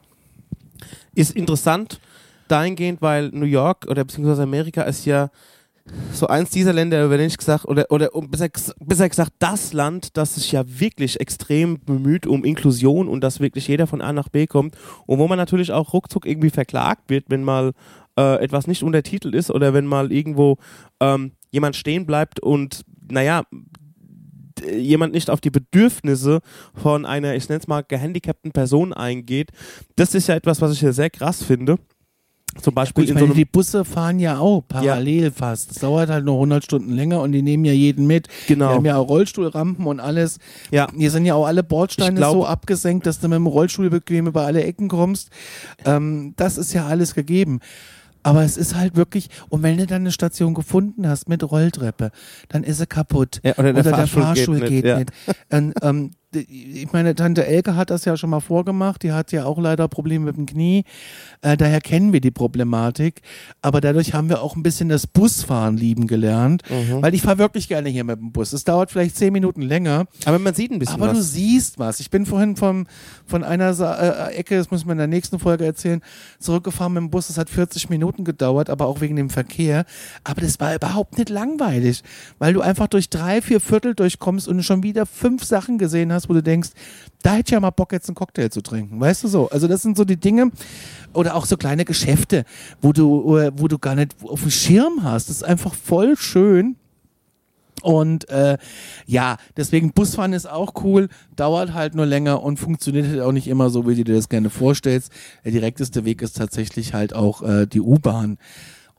Ist interessant dahingehend, weil New York oder beziehungsweise Amerika ist ja so eins dieser Länder, wenn ich gesagt, oder, oder besser, besser gesagt, das Land, das sich ja wirklich extrem bemüht um Inklusion und dass wirklich jeder von A nach B kommt und wo man natürlich auch ruckzuck irgendwie verklagt wird, wenn mal äh, etwas nicht untertitelt ist oder wenn mal irgendwo ähm, jemand stehen bleibt und, naja, jemand nicht auf die Bedürfnisse von einer, ich nenne es mal, gehandicapten Person eingeht. Das ist ja etwas, was ich hier sehr krass finde. Zum Beispiel Gut, in so meine, einem die Busse fahren ja auch parallel fast. Es dauert halt nur 100 Stunden länger und die nehmen ja jeden mit. Genau. Die haben ja auch Rollstuhlrampen und alles. Ja. Hier sind ja auch alle Bordsteine glaub- so abgesenkt, dass du mit dem Rollstuhl bequem über alle Ecken kommst. Ähm, das ist ja alles gegeben. Aber es ist halt wirklich, und wenn du dann eine Station gefunden hast mit Rolltreppe, dann ist sie kaputt. Ja, oder der Fahrstuhl geht nicht, ja. Und, ähm, ich meine, Tante Elke hat das ja schon mal vorgemacht, die hat ja auch leider Probleme mit dem Knie. Äh, daher kennen wir die Problematik. Aber dadurch haben wir auch ein bisschen das Busfahren lieben gelernt. Mhm. Weil ich fahre wirklich gerne hier mit dem Bus. Es dauert vielleicht zehn Minuten länger. Aber man sieht ein bisschen Aber du was. siehst was. Ich bin vorhin vom, von einer Sa äh, Ecke, das müssen wir in der nächsten Folge erzählen, zurückgefahren mit dem Bus. Das hat 40 Minuten gedauert, aber auch wegen dem Verkehr. Aber das war überhaupt nicht langweilig, weil du einfach durch drei, vier Viertel durchkommst und schon wieder fünf Sachen gesehen hast, wo du denkst, da hätte ich ja mal Bock, jetzt einen Cocktail zu trinken. Weißt du so? Also das sind so die Dinge. Oder auch so kleine Geschäfte, wo du, wo du gar nicht auf dem Schirm hast. Das ist einfach voll schön. Und äh, ja, deswegen Busfahren ist auch cool, dauert halt nur länger und funktioniert halt auch nicht immer so, wie du dir das gerne vorstellst. Der direkteste Weg ist tatsächlich halt auch äh, die U-Bahn.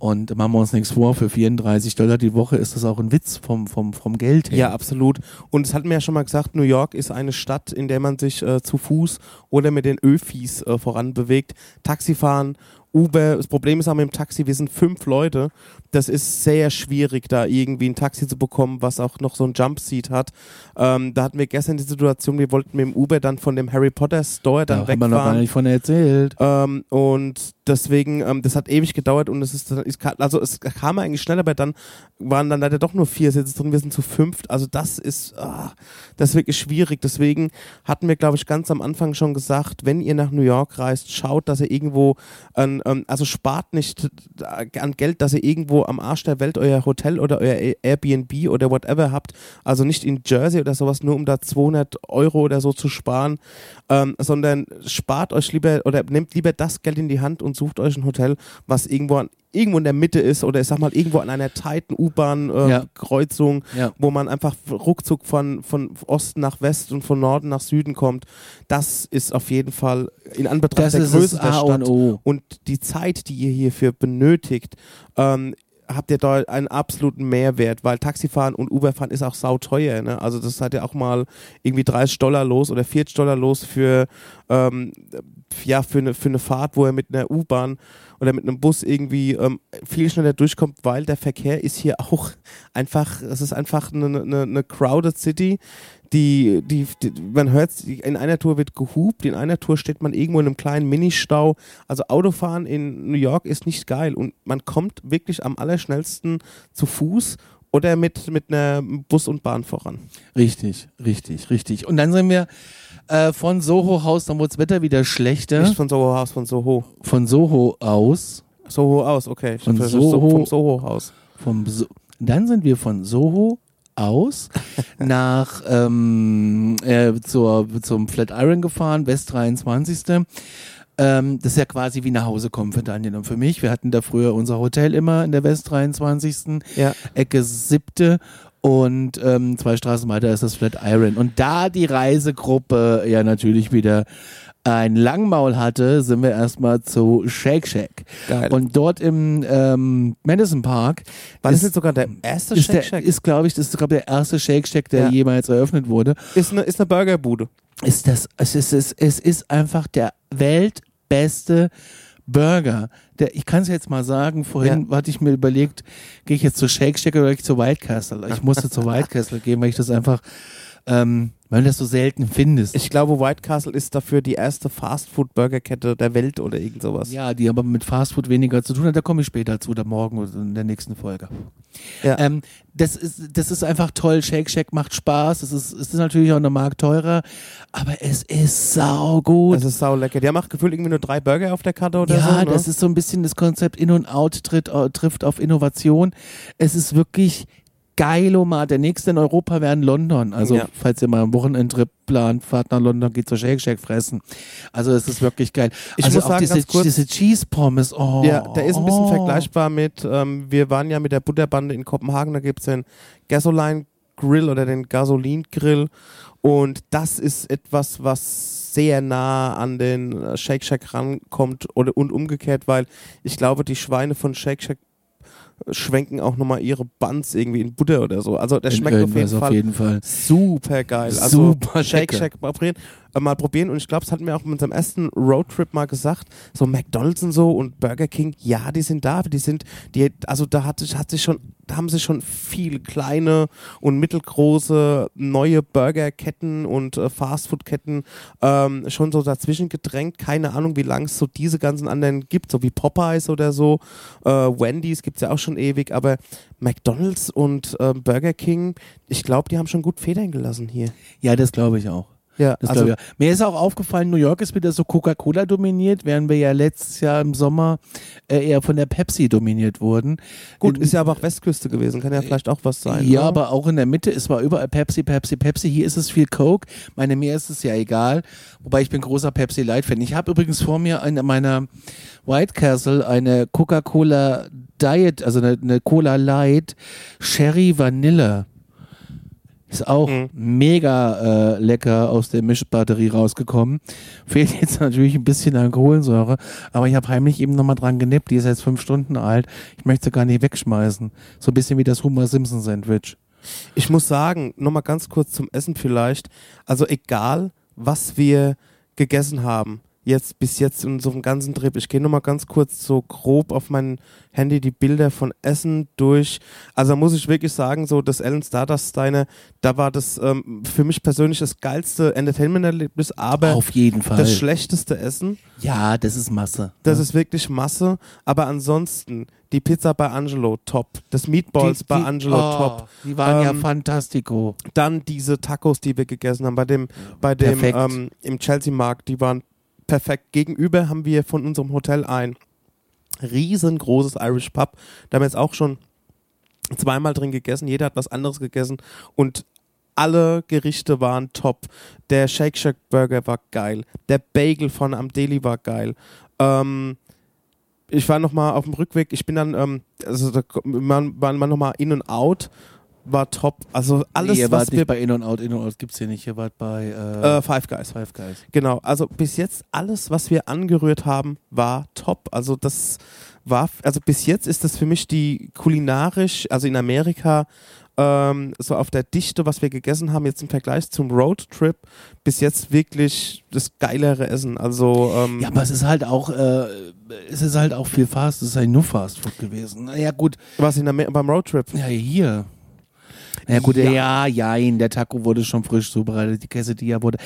Und machen wir uns nichts vor, für 34 Dollar die Woche ist das auch ein Witz vom, vom, vom Geld her. Ja, absolut. Und es hat mir ja schon mal gesagt, New York ist eine Stadt, in der man sich äh, zu Fuß oder mit den Öfis äh, voranbewegt. Taxifahren, Uber. Das Problem ist mit dem Taxi, wir sind fünf Leute. Das ist sehr schwierig, da irgendwie ein Taxi zu bekommen, was auch noch so ein Jumpseat hat. Ähm, da hatten wir gestern die Situation, wir wollten mit dem Uber dann von dem Harry Potter Store da dann haben wir noch gar wegfahren. nicht von erzählt. Ähm, und deswegen, ähm, das hat ewig gedauert und es ist, also es kam eigentlich schnell, aber dann waren dann leider doch nur vier Sitze drin, wir sind zu fünft. Also das ist, ah, das ist wirklich schwierig. Deswegen hatten wir, glaube ich, ganz am Anfang schon gesagt, wenn ihr nach New York reist, schaut, dass ihr irgendwo sondern ähm, also spart nicht äh, an Geld, dass ihr irgendwo am Arsch der Welt euer Hotel oder euer Airbnb oder whatever habt, also nicht in Jersey oder sowas, nur um da 200 Euro oder so zu sparen, ähm, sondern spart euch lieber oder nehmt lieber das Geld in die Hand und sucht euch ein Hotel, was irgendwo an irgendwo in der Mitte ist oder ich sag mal irgendwo an einer tighten U-Bahn-Kreuzung, Ja. Ja. wo man einfach ruckzuck von, von Osten nach West und von Norden nach Süden kommt. Das ist auf jeden Fall in Anbetracht Das der Größe der Stadt und und die Zeit, die ihr hierfür benötigt, ähm, habt ihr da einen absoluten Mehrwert, weil Taxifahren und Uberfahren ist auch sauteuer. Ne? Also das seid ihr auch mal irgendwie 30 Dollar los oder 40 Dollar los für, ähm, ja, für, eine, für eine Fahrt, wo ihr mit einer U-Bahn oder mit einem Bus irgendwie ähm, viel schneller durchkommt, weil der Verkehr ist hier auch einfach, es ist einfach eine, eine, eine crowded City. Die, die, die, man hört, in einer Tour wird gehupt, in einer Tour steht man irgendwo in einem kleinen Ministau. Also Autofahren in New York ist nicht geil und man kommt wirklich am allerschnellsten zu Fuß oder mit, mit einer Bus und Bahn voran. Richtig, richtig, richtig. Und dann sind wir äh, von Soho Haus, dann wurde das Wetter wieder schlechter. Nicht von Soho Haus, von Soho. Von Soho aus. Soho aus, okay. Ich Von verstanden, Soho- vom Soho Haus. Vom so dann sind wir von Soho aus nach ähm, äh, zur, zum Flatiron gefahren, West 23. Ähm, das ist ja quasi wie nach Hause kommen für Daniel und für mich. Wir hatten da früher unser Hotel immer in der West 23. Ja. Ecke siebte und ähm, zwei Straßen weiter ist das Flatiron. Und da die Reisegruppe ja natürlich wieder ein Langmaul hatte, sind wir erstmal zu Shake Shack. Geil. Und dort im ähm, Madison Park War das ist, jetzt sogar der erste ist, Shake der, Shack? ist glaube ich, das ist glaube der erste Shake Shack, der Ja. jemals eröffnet wurde. Ist eine, ist eine Burgerbude. Ist das, es ist, es, es ist einfach der weltbeste Burger. Der, ich kann es jetzt mal sagen, vorhin hatte ich mir überlegt, gehe ich jetzt zu Shake Shack oder gehe ich zu White Castle? Ich musste zu White Castle gehen, weil ich das einfach, ähm, weil du das so selten findest. Ich glaube, White Castle ist dafür die erste Fastfood-Burgerkette der Welt oder irgend sowas. ja, die aber mit Fastfood weniger zu tun hat, da komme ich später zu oder morgen oder in der nächsten Folge. Ja. Ähm, das, ist, das ist einfach toll. Shake Shack macht Spaß. Es ist, es ist natürlich auch eine Mark teurer, aber es ist saugut. Das ist sau lecker. Haben auch gefühlt irgendwie nur drei Burger auf der Karte oder ja, so. Ne? das ist so ein bisschen das Konzept In und Out tritt, äh, trifft auf Innovation. Es ist wirklich geilomat. Der nächste in Europa wäre in London. Also, Ja. falls ihr mal einen Wochenendtrip plant, fahrt nach London, geht zur Shake Shack fressen. Also, es ist wirklich geil. Ich also muss sagen, diese, ganz kurz- diese Cheese Pommes. Oh, Ja, der ist ein bisschen oh. vergleichbar mit, ähm, wir waren ja mit der Butterbande in Kopenhagen, da gibt es den Gasoline Grill oder den Gasolin Grill und das ist etwas, was sehr nah an den Shake Shack rankommt oder und umgekehrt, weil ich glaube, die Schweine von Shake Shack schwenken auch nochmal ihre Buns irgendwie in Butter oder so. Also der In schmeckt auf jeden, auf jeden Fall. super geil. Also Super Shake. Shack mal probieren, äh, mal probieren. Und ich glaube, das hatten wir auch mit unserem ersten Roadtrip mal gesagt. So McDonalds und so und Burger King, ja, die sind da, die sind, die, also da hat, sich- hat sich schon, da haben sich schon viele kleine und mittelgroße neue Burgerketten und äh, Fastfood-Ketten ähm, schon so dazwischen gedrängt. Keine Ahnung, wie lange es so diese ganzen anderen gibt, so wie Popeyes oder so. Äh, Wendy's gibt es ja auch schon ewig, aber McDonalds und äh, Burger King, ich glaube, die haben schon gut Federn gelassen hier. Ja, das glaube ich auch. Ja, Das also ich. Mir ist auch aufgefallen, New York ist wieder so Coca-Cola dominiert, während wir ja letztes Jahr im Sommer äh, eher von der Pepsi dominiert wurden. gut, In- ist ja aber auch Westküste gewesen, kann ja vielleicht auch was sein. Ja, ne? aber auch in der Mitte, es war überall Pepsi, Pepsi, Pepsi. Hier ist es viel Coke. Meine, mir ist es ja egal. Wobei ich bin großer Pepsi Light Fan. Ich habe übrigens vor mir in meiner White Castle eine Coca-Cola Diet, also eine, eine Cola Light Sherry Vanille. Ist auch Mhm. mega äh, lecker aus der Mischbatterie rausgekommen. Fehlt jetzt natürlich ein bisschen an Kohlensäure, aber ich habe heimlich eben nochmal dran genippt. Die ist jetzt fünf Stunden alt. Ich möchte sie gar nicht wegschmeißen. So ein bisschen wie das Homer Simpson Sandwich. Ich muss sagen, nochmal ganz kurz zum Essen vielleicht. Also egal, was wir gegessen haben, jetzt bis jetzt in so einem ganzen Trip. Ich gehe nochmal ganz kurz so grob auf mein Handy die Bilder von Essen durch. Also muss ich wirklich sagen, so das Ellen Stardust Diner, da war das ähm, für mich persönlich das geilste Entertainment-Erlebnis, aber Auf jeden Fall. das schlechteste Essen. ja, das ist Masse. Das ja. ist wirklich Masse. Aber ansonsten, die Pizza bei Angelo, top. Das Meatballs Die- bei die- Angelo, oh, top. Die waren ja Ähm, fantastico. Dann diese Tacos, die wir gegessen haben bei dem, bei dem ähm, im Chelsea Markt, die waren perfekt. Gegenüber haben wir von unserem Hotel ein riesengroßes Irish Pub. Da haben wir jetzt auch schon zweimal drin gegessen. Jeder hat was anderes gegessen und alle Gerichte waren top. Der Shake Shack Burger war geil. Der Bagel von am Deli war geil. Ähm, ich war noch mal auf dem Rückweg. Ich bin dann, ähm, also da man, man, man noch mal in und out war top. Also alles, nee, ihr was wart wir nicht bei In und Out, In und Out gibt's hier nicht. Ihr wart bei äh, äh, Five Guys. Five Guys. Genau, also bis jetzt alles, was wir angerührt haben, war top. Also das war, also bis jetzt ist das für mich die kulinarisch, also in Amerika, ähm, so auf der Dichte, was wir gegessen haben, jetzt im Vergleich zum Roadtrip, bis jetzt wirklich das geilere Essen. Also ähm, Ja, aber es ist halt auch, äh, es ist halt auch viel Fast, es ist halt nur Fast Food gewesen. Naja, gut, was in Amer beim Roadtrip. ja, hier. Ja gut, Ja. ja, ja, ja, der Taco wurde schon frisch zubereitet, die Quesadilla wurde.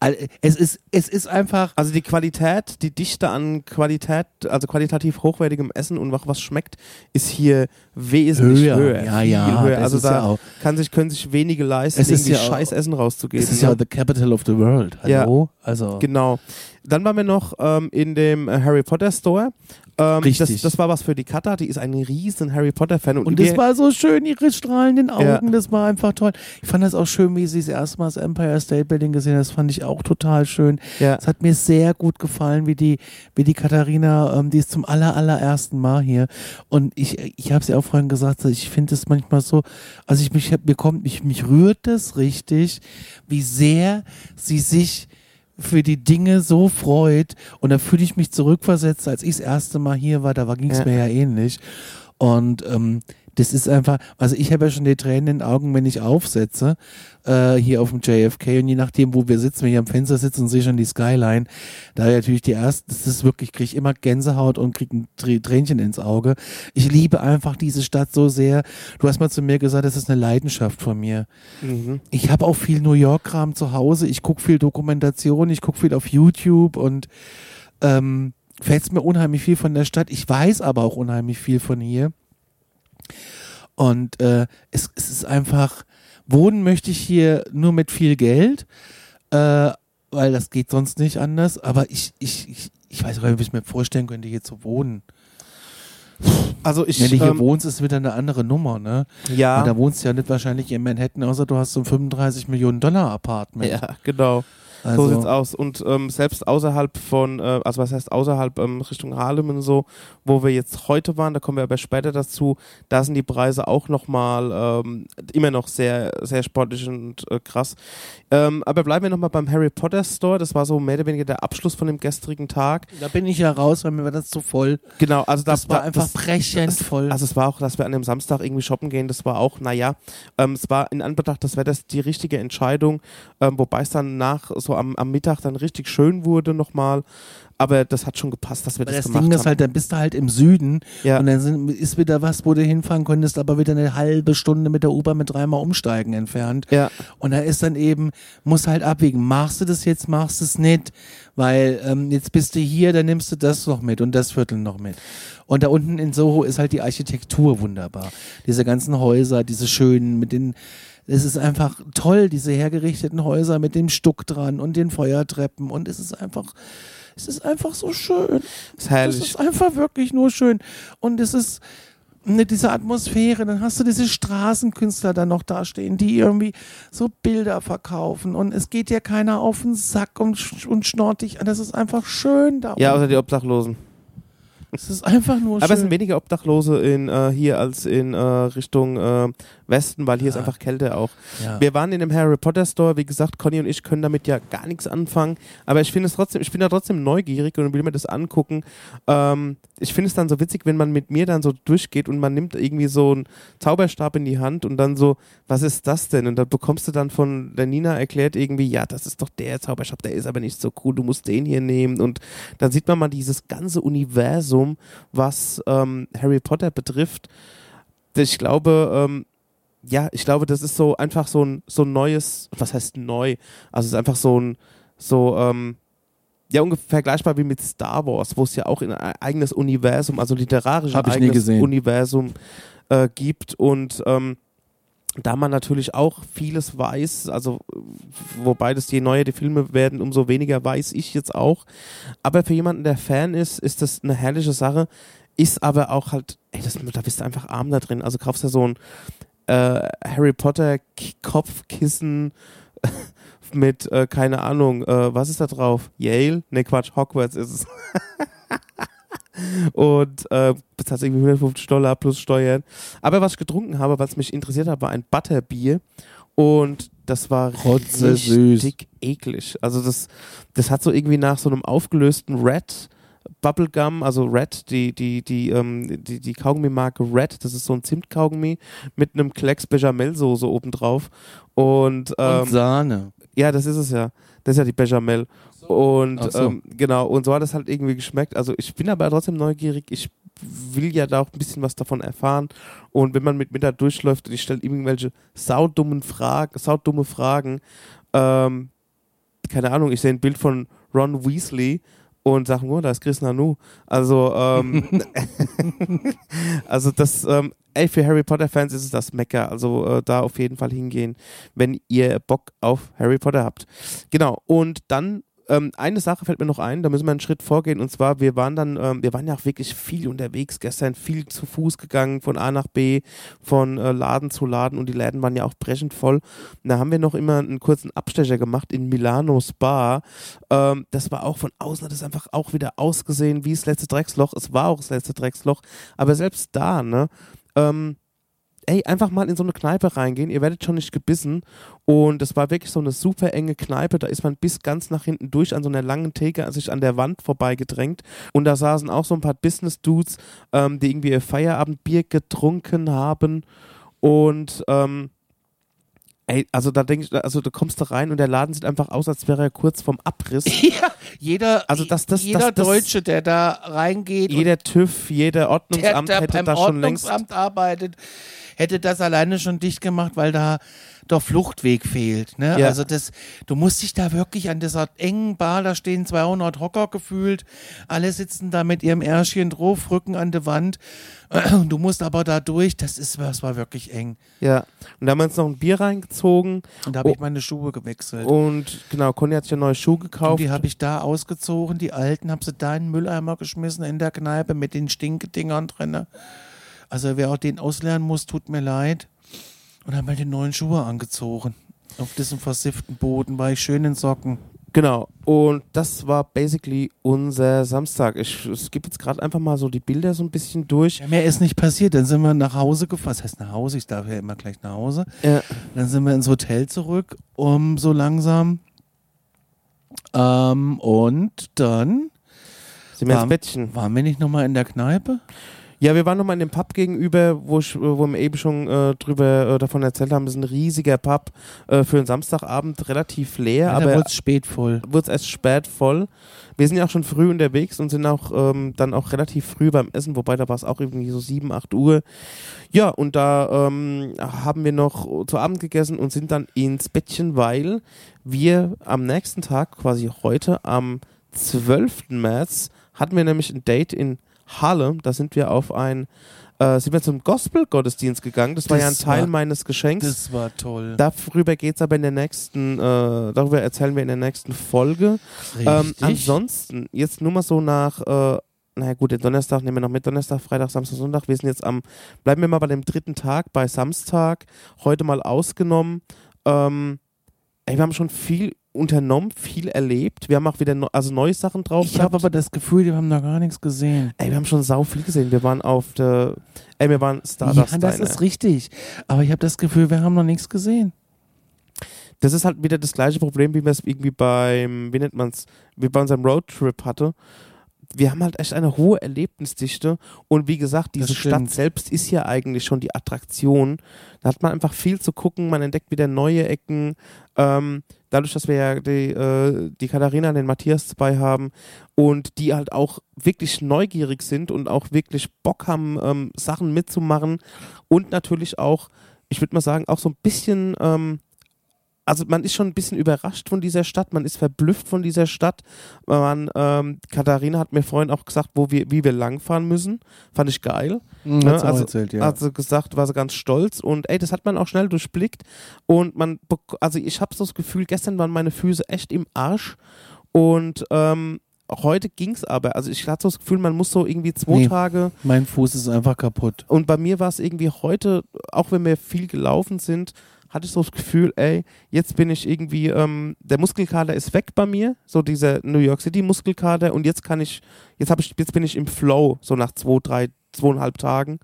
All- Es ist, es ist einfach, Also die Qualität, die Dichte an Qualität, also qualitativ hochwertigem Essen und was schmeckt, ist hier wesentlich Höher. höher. Ja, ja, höher. das Also da ja kann sich, können sich wenige leisten, Es ist irgendwie ja scheiß Essen rauszugeben. es ist ja ne? the capital of the world. Ja. Hallo? Also, Genau. Dann waren wir noch ähm, in dem äh, Harry Potter Store. Ähm, Richtig. Das, das war was für die Katha, die ist ein riesen Harry Potter Fan. Und, Und das war so schön, ihre strahlenden Augen, Ja. das war einfach toll. Ich fand das auch schön, wie sie das erste Mal das Empire State Building gesehen hat. Das fand ich auch total schön. ja, Es hat mir sehr gut gefallen, wie die, wie die Katharina, ähm, die ist zum aller, allerersten Mal hier. Und ich, ich habe es ja auch vorhin gesagt, ich finde es manchmal so, also ich mich, mir kommt, mich, mich rührt das richtig, wie sehr sie sich für die Dinge so freut. Und da fühle ich mich zurückversetzt, als ich das erste Mal hier war, da ging es Ja. mir ja ähnlich. Und ähm, das ist einfach, also ich habe ja schon die Tränen in den Augen, wenn ich aufsetze, äh, hier auf dem JFK und je nachdem, wo wir sitzen, wenn ich am Fenster sitze und sehe schon die Skyline, da natürlich die erste, das ist wirklich, kriege ich immer Gänsehaut und kriege ein Trä- Tränchen ins Auge. Ich liebe einfach diese Stadt so sehr. Du hast mal zu mir gesagt, das ist eine Leidenschaft von mir. mhm. Ich habe auch viel New York-Kram zu Hause. Ich gucke viel Dokumentation, ich gucke viel auf YouTube und ähm, fällt mir unheimlich viel von der Stadt. Ich weiß aber auch unheimlich viel von hier. Und äh, es, es ist einfach, wohnen möchte ich hier nur mit viel Geld, äh, weil das geht sonst nicht anders. Aber ich, ich, ich, ich weiß gar nicht, ob ich mir vorstellen könnte, hier zu wohnen. Also ich, Wenn du hier ähm, wohnst, ist wieder eine andere Nummer, ne? ja, Und da wohnst du ja nicht wahrscheinlich in Manhattan, außer du hast so ein 35 Millionen Dollar Apartment. ja, genau. Also, So sieht's aus. Und ähm, selbst außerhalb von, äh, also was heißt außerhalb ähm, Richtung Harlem und so, wo wir jetzt heute waren, da kommen wir aber später dazu, da sind die Preise auch nochmal ähm, immer noch sehr, sehr sportlich und äh, krass. Ähm, aber bleiben wir nochmal beim Harry Potter Store. Das war so mehr oder weniger der Abschluss von dem gestrigen Tag. Da bin ich ja raus, weil mir war das zu voll. Genau, also Das, da, war da, einfach das, brechend das, voll. Also es war auch, dass wir an dem Samstag irgendwie shoppen gehen, das war auch, naja, ähm, es war in Anbetracht des Wetters die richtige Entscheidung, ähm, wobei es dann nach, so am, am Mittag dann richtig schön wurde nochmal, aber das hat schon gepasst, dass wir Aber das, das gemacht Ding ist haben. halt, dann bist du halt im Süden Ja. und dann sind, ist wieder was, wo du hinfahren könntest, aber wieder eine halbe Stunde mit der U-Bahn mit dreimal umsteigen entfernt. ja, Und da ist dann eben, muss halt abwägen, machst du das jetzt, machst du es nicht, weil ähm, jetzt bist du hier, dann nimmst du das noch mit und das Viertel noch mit. Und da unten in Soho ist halt die Architektur wunderbar. Diese ganzen Häuser, diese schönen mit den, es ist einfach toll, diese hergerichteten Häuser mit dem Stuck dran und den Feuertreppen und es ist einfach, es ist einfach so schön. ist Es herrlich. ist einfach wirklich nur schön. Und es ist ne, diese Atmosphäre, dann hast du diese Straßenkünstler da noch dastehen, die irgendwie so Bilder verkaufen und es geht dir keiner auf den Sack und, sch- und schnort dich an. Das ist einfach schön da. Ja, außer die Obdachlosen. Es ist einfach nur Aber es sind weniger Obdachlose in, äh, hier als in äh, Richtung äh, Westen, weil hier ist Ja. einfach Kälte auch. Ja. Wir waren in dem Harry Potter Store, wie gesagt, Conny und ich können damit ja gar nichts anfangen, aber ich finde es trotzdem, ich bin da trotzdem neugierig und will mir das angucken. Ähm, ich finde es dann so witzig, wenn man mit mir dann so durchgeht und man nimmt irgendwie so einen Zauberstab in die Hand und dann so, was ist das denn? Und da bekommst du dann von der Nina erklärt irgendwie, ja, das ist doch der Zauberstab, der ist aber nicht so cool, du musst den hier nehmen und dann sieht man mal dieses ganze Universum, was ähm, Harry Potter betrifft. Ich glaube, ähm, ja, ich glaube, das ist so einfach so ein, so ein neues, was heißt neu? Also es ist einfach so ein, so, ähm, ja, ungefähr vergleichbar wie mit Star Wars, wo es ja auch ein eigenes Universum, also literarisch ein eigenes. Universum äh, gibt und ähm, da man natürlich auch vieles weiß, also wobei das je neuer die Filme werden, umso weniger weiß ich jetzt auch. Aber für jemanden, der Fan ist, ist das eine herrliche Sache. ist aber auch halt, ey, das, da bist du einfach arm da drin. Also kaufst du so ein äh, Harry Potter Kopfkissen mit, äh, keine Ahnung, äh, was ist da drauf? Yale? Ne, Quatsch, Hogwarts ist es. Und äh, bezahlst irgendwie 150 Dollar plus Steuern. Aber was ich getrunken habe, was mich interessiert hat, war ein Butterbier. Und das war Rotzesüß. richtig eklig. Also das, das hat so irgendwie nach so einem aufgelösten Red Bubblegum, also Red, die, die, die, ähm, die, die Kaugummi-Marke Red, das ist so ein Zimtkaugummi mit einem Klecks Bechamelsoße obendrauf. Und, ähm, Und Sahne. Ja, das ist es ja. Das ist ja die Bechamel. Und Ach so. ähm, genau, und so hat es halt irgendwie geschmeckt. Also ich bin aber trotzdem neugierig. Ich will ja da auch ein bisschen was davon erfahren. Und wenn man mit mir da durchläuft und ich stelle irgendwelche saudummen Fragen, saudumme Fragen, ähm, keine Ahnung, ich sehe ein Bild von Ron Weasley und sage, oh, da ist Chris Nanu. Also, ähm, also das, ähm, ey, für Harry Potter Fans ist es das Mecker. Also äh, da auf jeden Fall hingehen, wenn ihr Bock auf Harry Potter habt. Genau. Und dann ähm, eine Sache fällt mir noch ein, da müssen wir einen Schritt vorgehen und zwar, wir waren dann, ähm, wir waren ja auch wirklich viel unterwegs gestern, viel zu Fuß gegangen, von A nach B, von äh, Laden zu Laden und die Läden waren ja auch brechend voll. Und da haben wir noch immer einen kurzen Abstecher gemacht in Milano Spa. Ähm, das war auch von außen, hat es einfach auch wieder ausgesehen wie das letzte Drecksloch. Es war auch das letzte Drecksloch, aber selbst da, ne, ähm, ey, einfach mal in so eine Kneipe reingehen, ihr werdet schon nicht gebissen. Und es war wirklich so eine super enge Kneipe, da ist man bis ganz nach hinten durch an so einer langen Theke sich an der Wand vorbeigedrängt. Und da saßen auch so ein paar Business-Dudes, ähm, die irgendwie ihr Feierabendbier getrunken haben. Und ähm, ey, also da denke ich, also du kommst da rein und der Laden sieht einfach aus, als wäre er kurz vom Abriss. Ja, jeder, Also das- das- jeder das- das- Deutsche, der da reingeht Jeder TÜV, jeder der, Ordnungsamt der hätte beim das schon längst. Ordnungsamt arbeitet, hätte das alleine schon dicht gemacht, weil da der Fluchtweg fehlt. Ne? Ja. Also das, du musst dich da wirklich an dieser engen Bar, da stehen 200 Hocker gefühlt, alle sitzen da mit ihrem Ärschchen drauf, Rücken an der Wand. Du musst aber da durch, das ist, das war wirklich eng. Ja. Und da haben wir uns noch ein Bier reingezogen. Und da habe Oh. ich meine Schuhe gewechselt. Und genau, Conny hat sich neue Schuhe Und gekauft. die habe ich da ausgezogen, die alten, habe sie da in den Mülleimer geschmissen in der Kneipe mit den Stinkedingern drin. Also wer auch den auslernen muss, tut mir leid. Und habe mir die neuen Schuhe angezogen. Auf diesem versifften Boden war ich schön in Socken. Genau. Und das war basically unser Samstag. Ich, ich gebe jetzt gerade einfach mal so die Bilder so ein bisschen durch. Ja, mehr ist nicht passiert. Dann sind wir nach Hause gefahren. Was heißt nach Hause? Ich darf ja immer gleich nach Hause. Ja. Dann sind wir ins Hotel zurück, um so langsam. Ähm, und dann Sind wir ins Warm. Bettchen. waren wir nicht nochmal in der Kneipe. Ja, wir waren nochmal in dem Pub gegenüber, wo, ich, wo wir eben schon äh, drüber äh, davon erzählt haben. Das ist ein riesiger Pub äh, für einen Samstagabend, relativ leer, Ja, aber wurde es spät voll. wurde es erst spät voll. Wir sind ja auch schon früh unterwegs und sind auch ähm, dann auch relativ früh beim Essen, wobei da war es auch irgendwie so 7, 8 Uhr. Ja, und da ähm, haben wir noch zu Abend gegessen und sind dann ins Bettchen, weil wir am nächsten Tag, quasi heute, am 12. März, hatten wir nämlich ein Date in Halle. Da sind wir auf ein, äh, sind wir zum Gospel-Gottesdienst gegangen. Das war ja ein Das Teil war- meines Geschenks. Das war toll. Darüber geht es aber in der nächsten, äh, darüber erzählen wir in der nächsten Folge. Ähm, ansonsten, jetzt nur mal so nach, äh, naja gut, den Donnerstag nehmen wir noch mit, Donnerstag, Freitag, Samstag, Sonntag. Wir sind jetzt am, bleiben wir mal bei dem dritten Tag, bei Samstag, heute mal ausgenommen. Ähm, ey, wir haben schon viel unternommen, viel erlebt. Wir haben auch wieder, neu- also neue Sachen drauf. Ich habe aber das Gefühl, wir haben da gar nichts gesehen. Ey, wir haben schon sau viel gesehen. Wir waren auf der, ey, wir waren Stardust ja, das ist richtig. Aber ich habe das Gefühl, wir haben noch nichts gesehen. das ist halt wieder das gleiche Problem, wie wir es irgendwie beim, wie nennt man's, wie bei unserem Roadtrip hatte. Wir haben halt echt eine hohe Erlebnisdichte und wie gesagt, diese Stadt selbst ist ja eigentlich schon die Attraktion. Da hat man einfach viel zu gucken, man entdeckt wieder neue Ecken. Ähm, dadurch, dass wir ja die, äh, die Katharina und den Matthias dabei haben und die halt auch wirklich neugierig sind und auch wirklich Bock haben, ähm, Sachen mitzumachen und natürlich auch, ich würde mal sagen, auch so ein bisschen ähm, also man ist schon ein bisschen überrascht von dieser Stadt, man ist verblüfft von dieser Stadt. Man, ähm, Katharina hat mir vorhin auch gesagt, wo wir, wie wir langfahren müssen. Fand ich geil. Mhm, Ne? also, erzählt, ja. Hat sie gesagt, war sie ganz stolz und ey, das hat man auch schnell durchblickt. Und man, also ich habe so das Gefühl, gestern waren meine Füße echt im Arsch und ähm, heute ging's aber. Also ich hatte so das Gefühl, man muss so irgendwie zwei Nee. Tage Mein Fuß ist einfach kaputt. und bei mir war es irgendwie heute, auch wenn wir viel gelaufen sind, hatte ich so das Gefühl, ey, jetzt bin ich irgendwie, ähm, der Muskelkater ist weg bei mir, so dieser New York City Muskelkater und jetzt kann ich, jetzt habe ich, jetzt bin ich im Flow, so nach zwei, drei, zweieinhalb Tagen.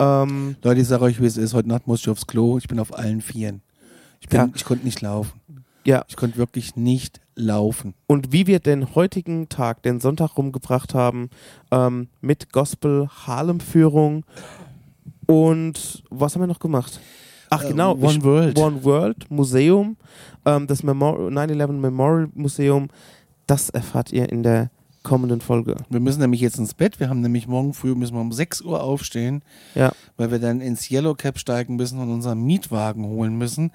Ähm, Leute, ich sage euch, wie es ist. Heute Nacht muss ich aufs Klo. Ich bin auf allen Vieren. Ich, bin, Ja. ich konnte nicht laufen. ja, Ich konnte wirklich nicht laufen. und wie wir den heutigen Tag, den Sonntag rumgebracht haben, ähm, mit Gospel, Harlem-Führung und was haben wir noch gemacht? Ach Äh, genau, One ich- World. One World Museum, ähm, das Memor 9-11 Memorial Museum, das erfahrt ihr in der kommenden Folge. Wir müssen nämlich jetzt ins Bett. Wir haben nämlich morgen früh müssen wir um 6 Uhr aufstehen, Ja, weil wir dann ins Yellow Cap steigen müssen und unseren Mietwagen holen müssen.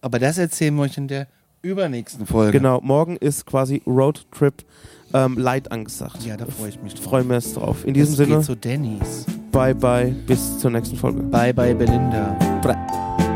Aber das erzählen wir euch in der übernächsten Folge. genau. Morgen ist quasi Roadtrip ähm, Light angesagt. Ja, da freue ich mich drauf. Freuen wir uns drauf. In diesem es Sinne, geht zu Denny's. Bye bye, bis zur nächsten Folge. Bye bye Belinda. Bye.